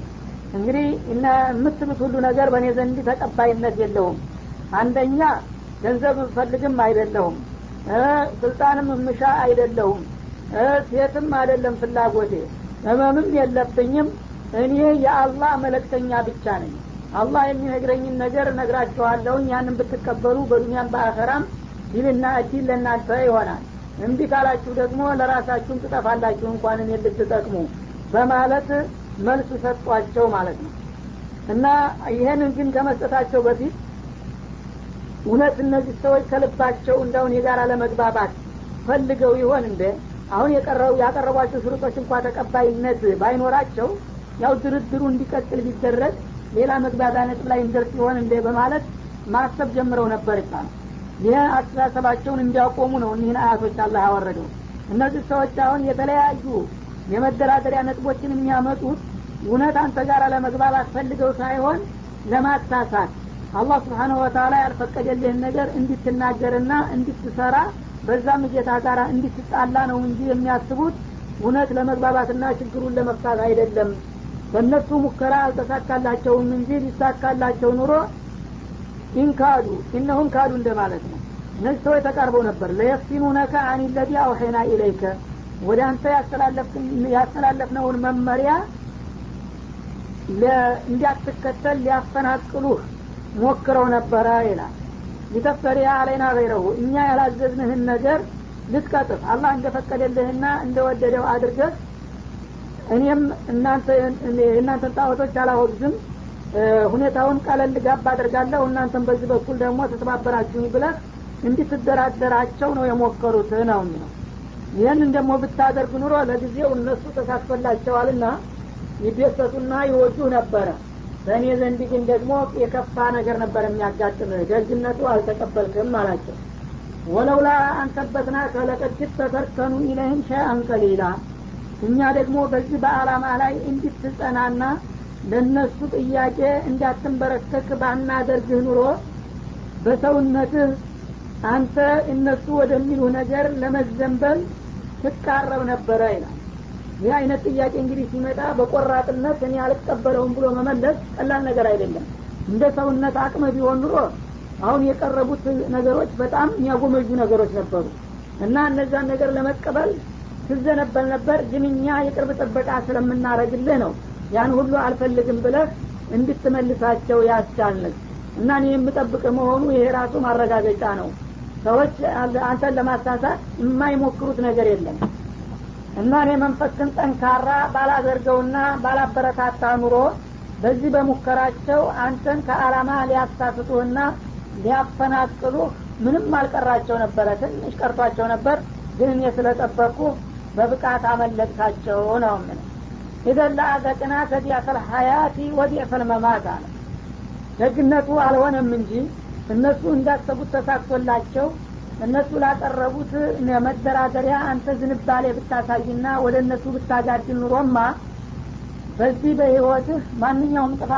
B: እንግዲህ የምትሉት ሁሉ ነገር በእኔ ዘንድ ተቀባይነት የለውም። አንደኛ ገንዘብ ፈልግም አይደለሁም ስልጣንም ምሻ አይደለሁም ሴትም አይደለም ፍላጎቴ ህመምም የለብኝም እኔ የአላህ መለክተኛ ብቻ ነኝ። አላህ የሚነግረኝን ነገር ነግራችኋለሁኝ ያንን ብትቀበሉ በዱኒያም በአኸራም ይልና እድል ለእናንተ ይሆናል። እምቢ ካላችሁ ደግሞ ለራሳችሁም ትጠፋላችሁ እንኳን እኔ ልትጠቅሙ በማለት መልስ ሰጧቸው ማለት ነው። እና ይህንን ግን ከመስጠታቸው በፊት እውነት እነዚህ ሰዎች ከልባቸው እንዳሁን የጋራ ለመግባባት ፈልገው ይሆን እንደ አሁን የቀረው ያቀረቧቸው ሽሩጦች እንኳ ተቀባይነት ባይኖራቸው ያው ድርድሩ እንዲቀጥል ቢደረግ ሌላ መግባቢያ ነጥብ ላይ እንደርስ ይሆን እንደ በማለት ማሰብ ጀምረው ነበር ይባላል ይህ አስተሳሰባቸውን እንዲያቆሙ ነው እኒህን አያቶች አላህ ያወረደው። እነዚህ ሰዎች አሁን የተለያዩ የመደራደሪያ ነጥቦችን የሚያመጡት እውነት አንተ ጋር ለመግባባት ፈልገው ሳይሆን ለማሳሳት። አላህ ስብሓንሁ ወተላ ያልፈቀደልህን ነገር እንድትናገርና እንድትሰራ በዛም ጌታ ጋር እንድትጣላ ነው እንጂ የሚያስቡት እውነት ለመግባባትና ችግሩን ለመፍታት አይደለም። በእነሱ ሙከራ አልተሳካላቸውም እንጂ ሊሳካላቸው ኑሮ ኢንካዱ ኢነሁም ካዱ እንደማለት ነው። እነዚህ ሰዎች ተቃርበው ነበር። ለየፍቲኑነከ አን ለዚ አውሐይና ኢለይከ ወደ አንተ ያስተላለፍነውን መመሪያ እንዲያትከተል ሊያፈናቅሉህ ሞክረው ነበረ ይላል። ሊተፍተሪያ አለይና ገይረሁ እኛ ያላዘዝንህን ነገር ልትቀጥፍ አላህ እንደፈቀደልህና እንደወደደው አድርገህ እኔም እናንተን ጣዖቶች አላወግዝም ሁኔታውን ቀለል ጋብ አደርጋለሁ። እናንተን በዚህ በኩል ደግሞ ተተባበራችሁኝ ብለህ እንድትደራደራቸው ነው የሞከሩት ነው የሚለው። ይህንን ደግሞ ብታደርግ ኑሮ ለጊዜው እነሱ ተሳትፎላቸዋልና ይደሰቱና ይወዱ ነበረ። በእኔ ዘንድ ግን ደግሞ የከፋ ነገር ነበር የሚያጋጥምህ። ደግነቱ አልተቀበልክም አላቸው። ወለውላ አንተበትና ከለቀድት ተተርከኑ ኢለህም ሸይአን ቀሊላ። እኛ ደግሞ በዚህ በአላማ ላይ እንድትጸናና ለእነሱ ጥያቄ እንዳትንበረከክ ባናደርግህ ኑሮ በሰውነትህ አንተ እነሱ ወደሚሉ ነገር ለመዘንበል ትቃረብ ነበረ ይላል። ይህ አይነት ጥያቄ እንግዲህ ሲመጣ በቆራጥነት እኔ አልቀበለውም ብሎ መመለስ ቀላል ነገር አይደለም። እንደ ሰውነት አቅመ ቢሆን ኑሮ አሁን የቀረቡት ነገሮች በጣም የሚያጎመጁ ነገሮች ነበሩ። እና እነዛን ነገር ለመቀበል ትዘነበል ነበር። ግን እኛ የቅርብ ጥበቃ ስለምናረግልህ ነው ያን ሁሉ አልፈልግም ብለህ እንድትመልሳቸው ያስቻልንህ። እና እኔ የምጠብቅ መሆኑ ይሄ ራሱ ማረጋገጫ ነው። ሰዎች አንተን ለማሳሳት የማይሞክሩት ነገር የለም። እና እኔ መንፈስን ጠንካራ ባላደርገውና ባላበረታታ ኑሮ በዚህ በሙከራቸው አንተን ከአላማ ሊያሳስቱህና ሊያፈናቅሉህ ምንም አልቀራቸው ነበረ። ትንሽ ቀርቷቸው ነበር ግን እኔ ስለጠበቅኩ በብቃት አመለጥካቸው ነው ምን ኢዘን ለአዘቅና ከዲያፈል ሀያቲ ወዲፈል መማት አለ ደግነቱ አልሆነም እንጂ እነሱ እንዳሰቡት ተሳክቶላቸው እነሱ ላቀረቡት መደራደሪያ አንተ ዝንባሌ ብታሳይና ወደ እነሱ ብታጋድል ኑሮማ በዚህ በህይወትህ ማንኛውም ጥፋት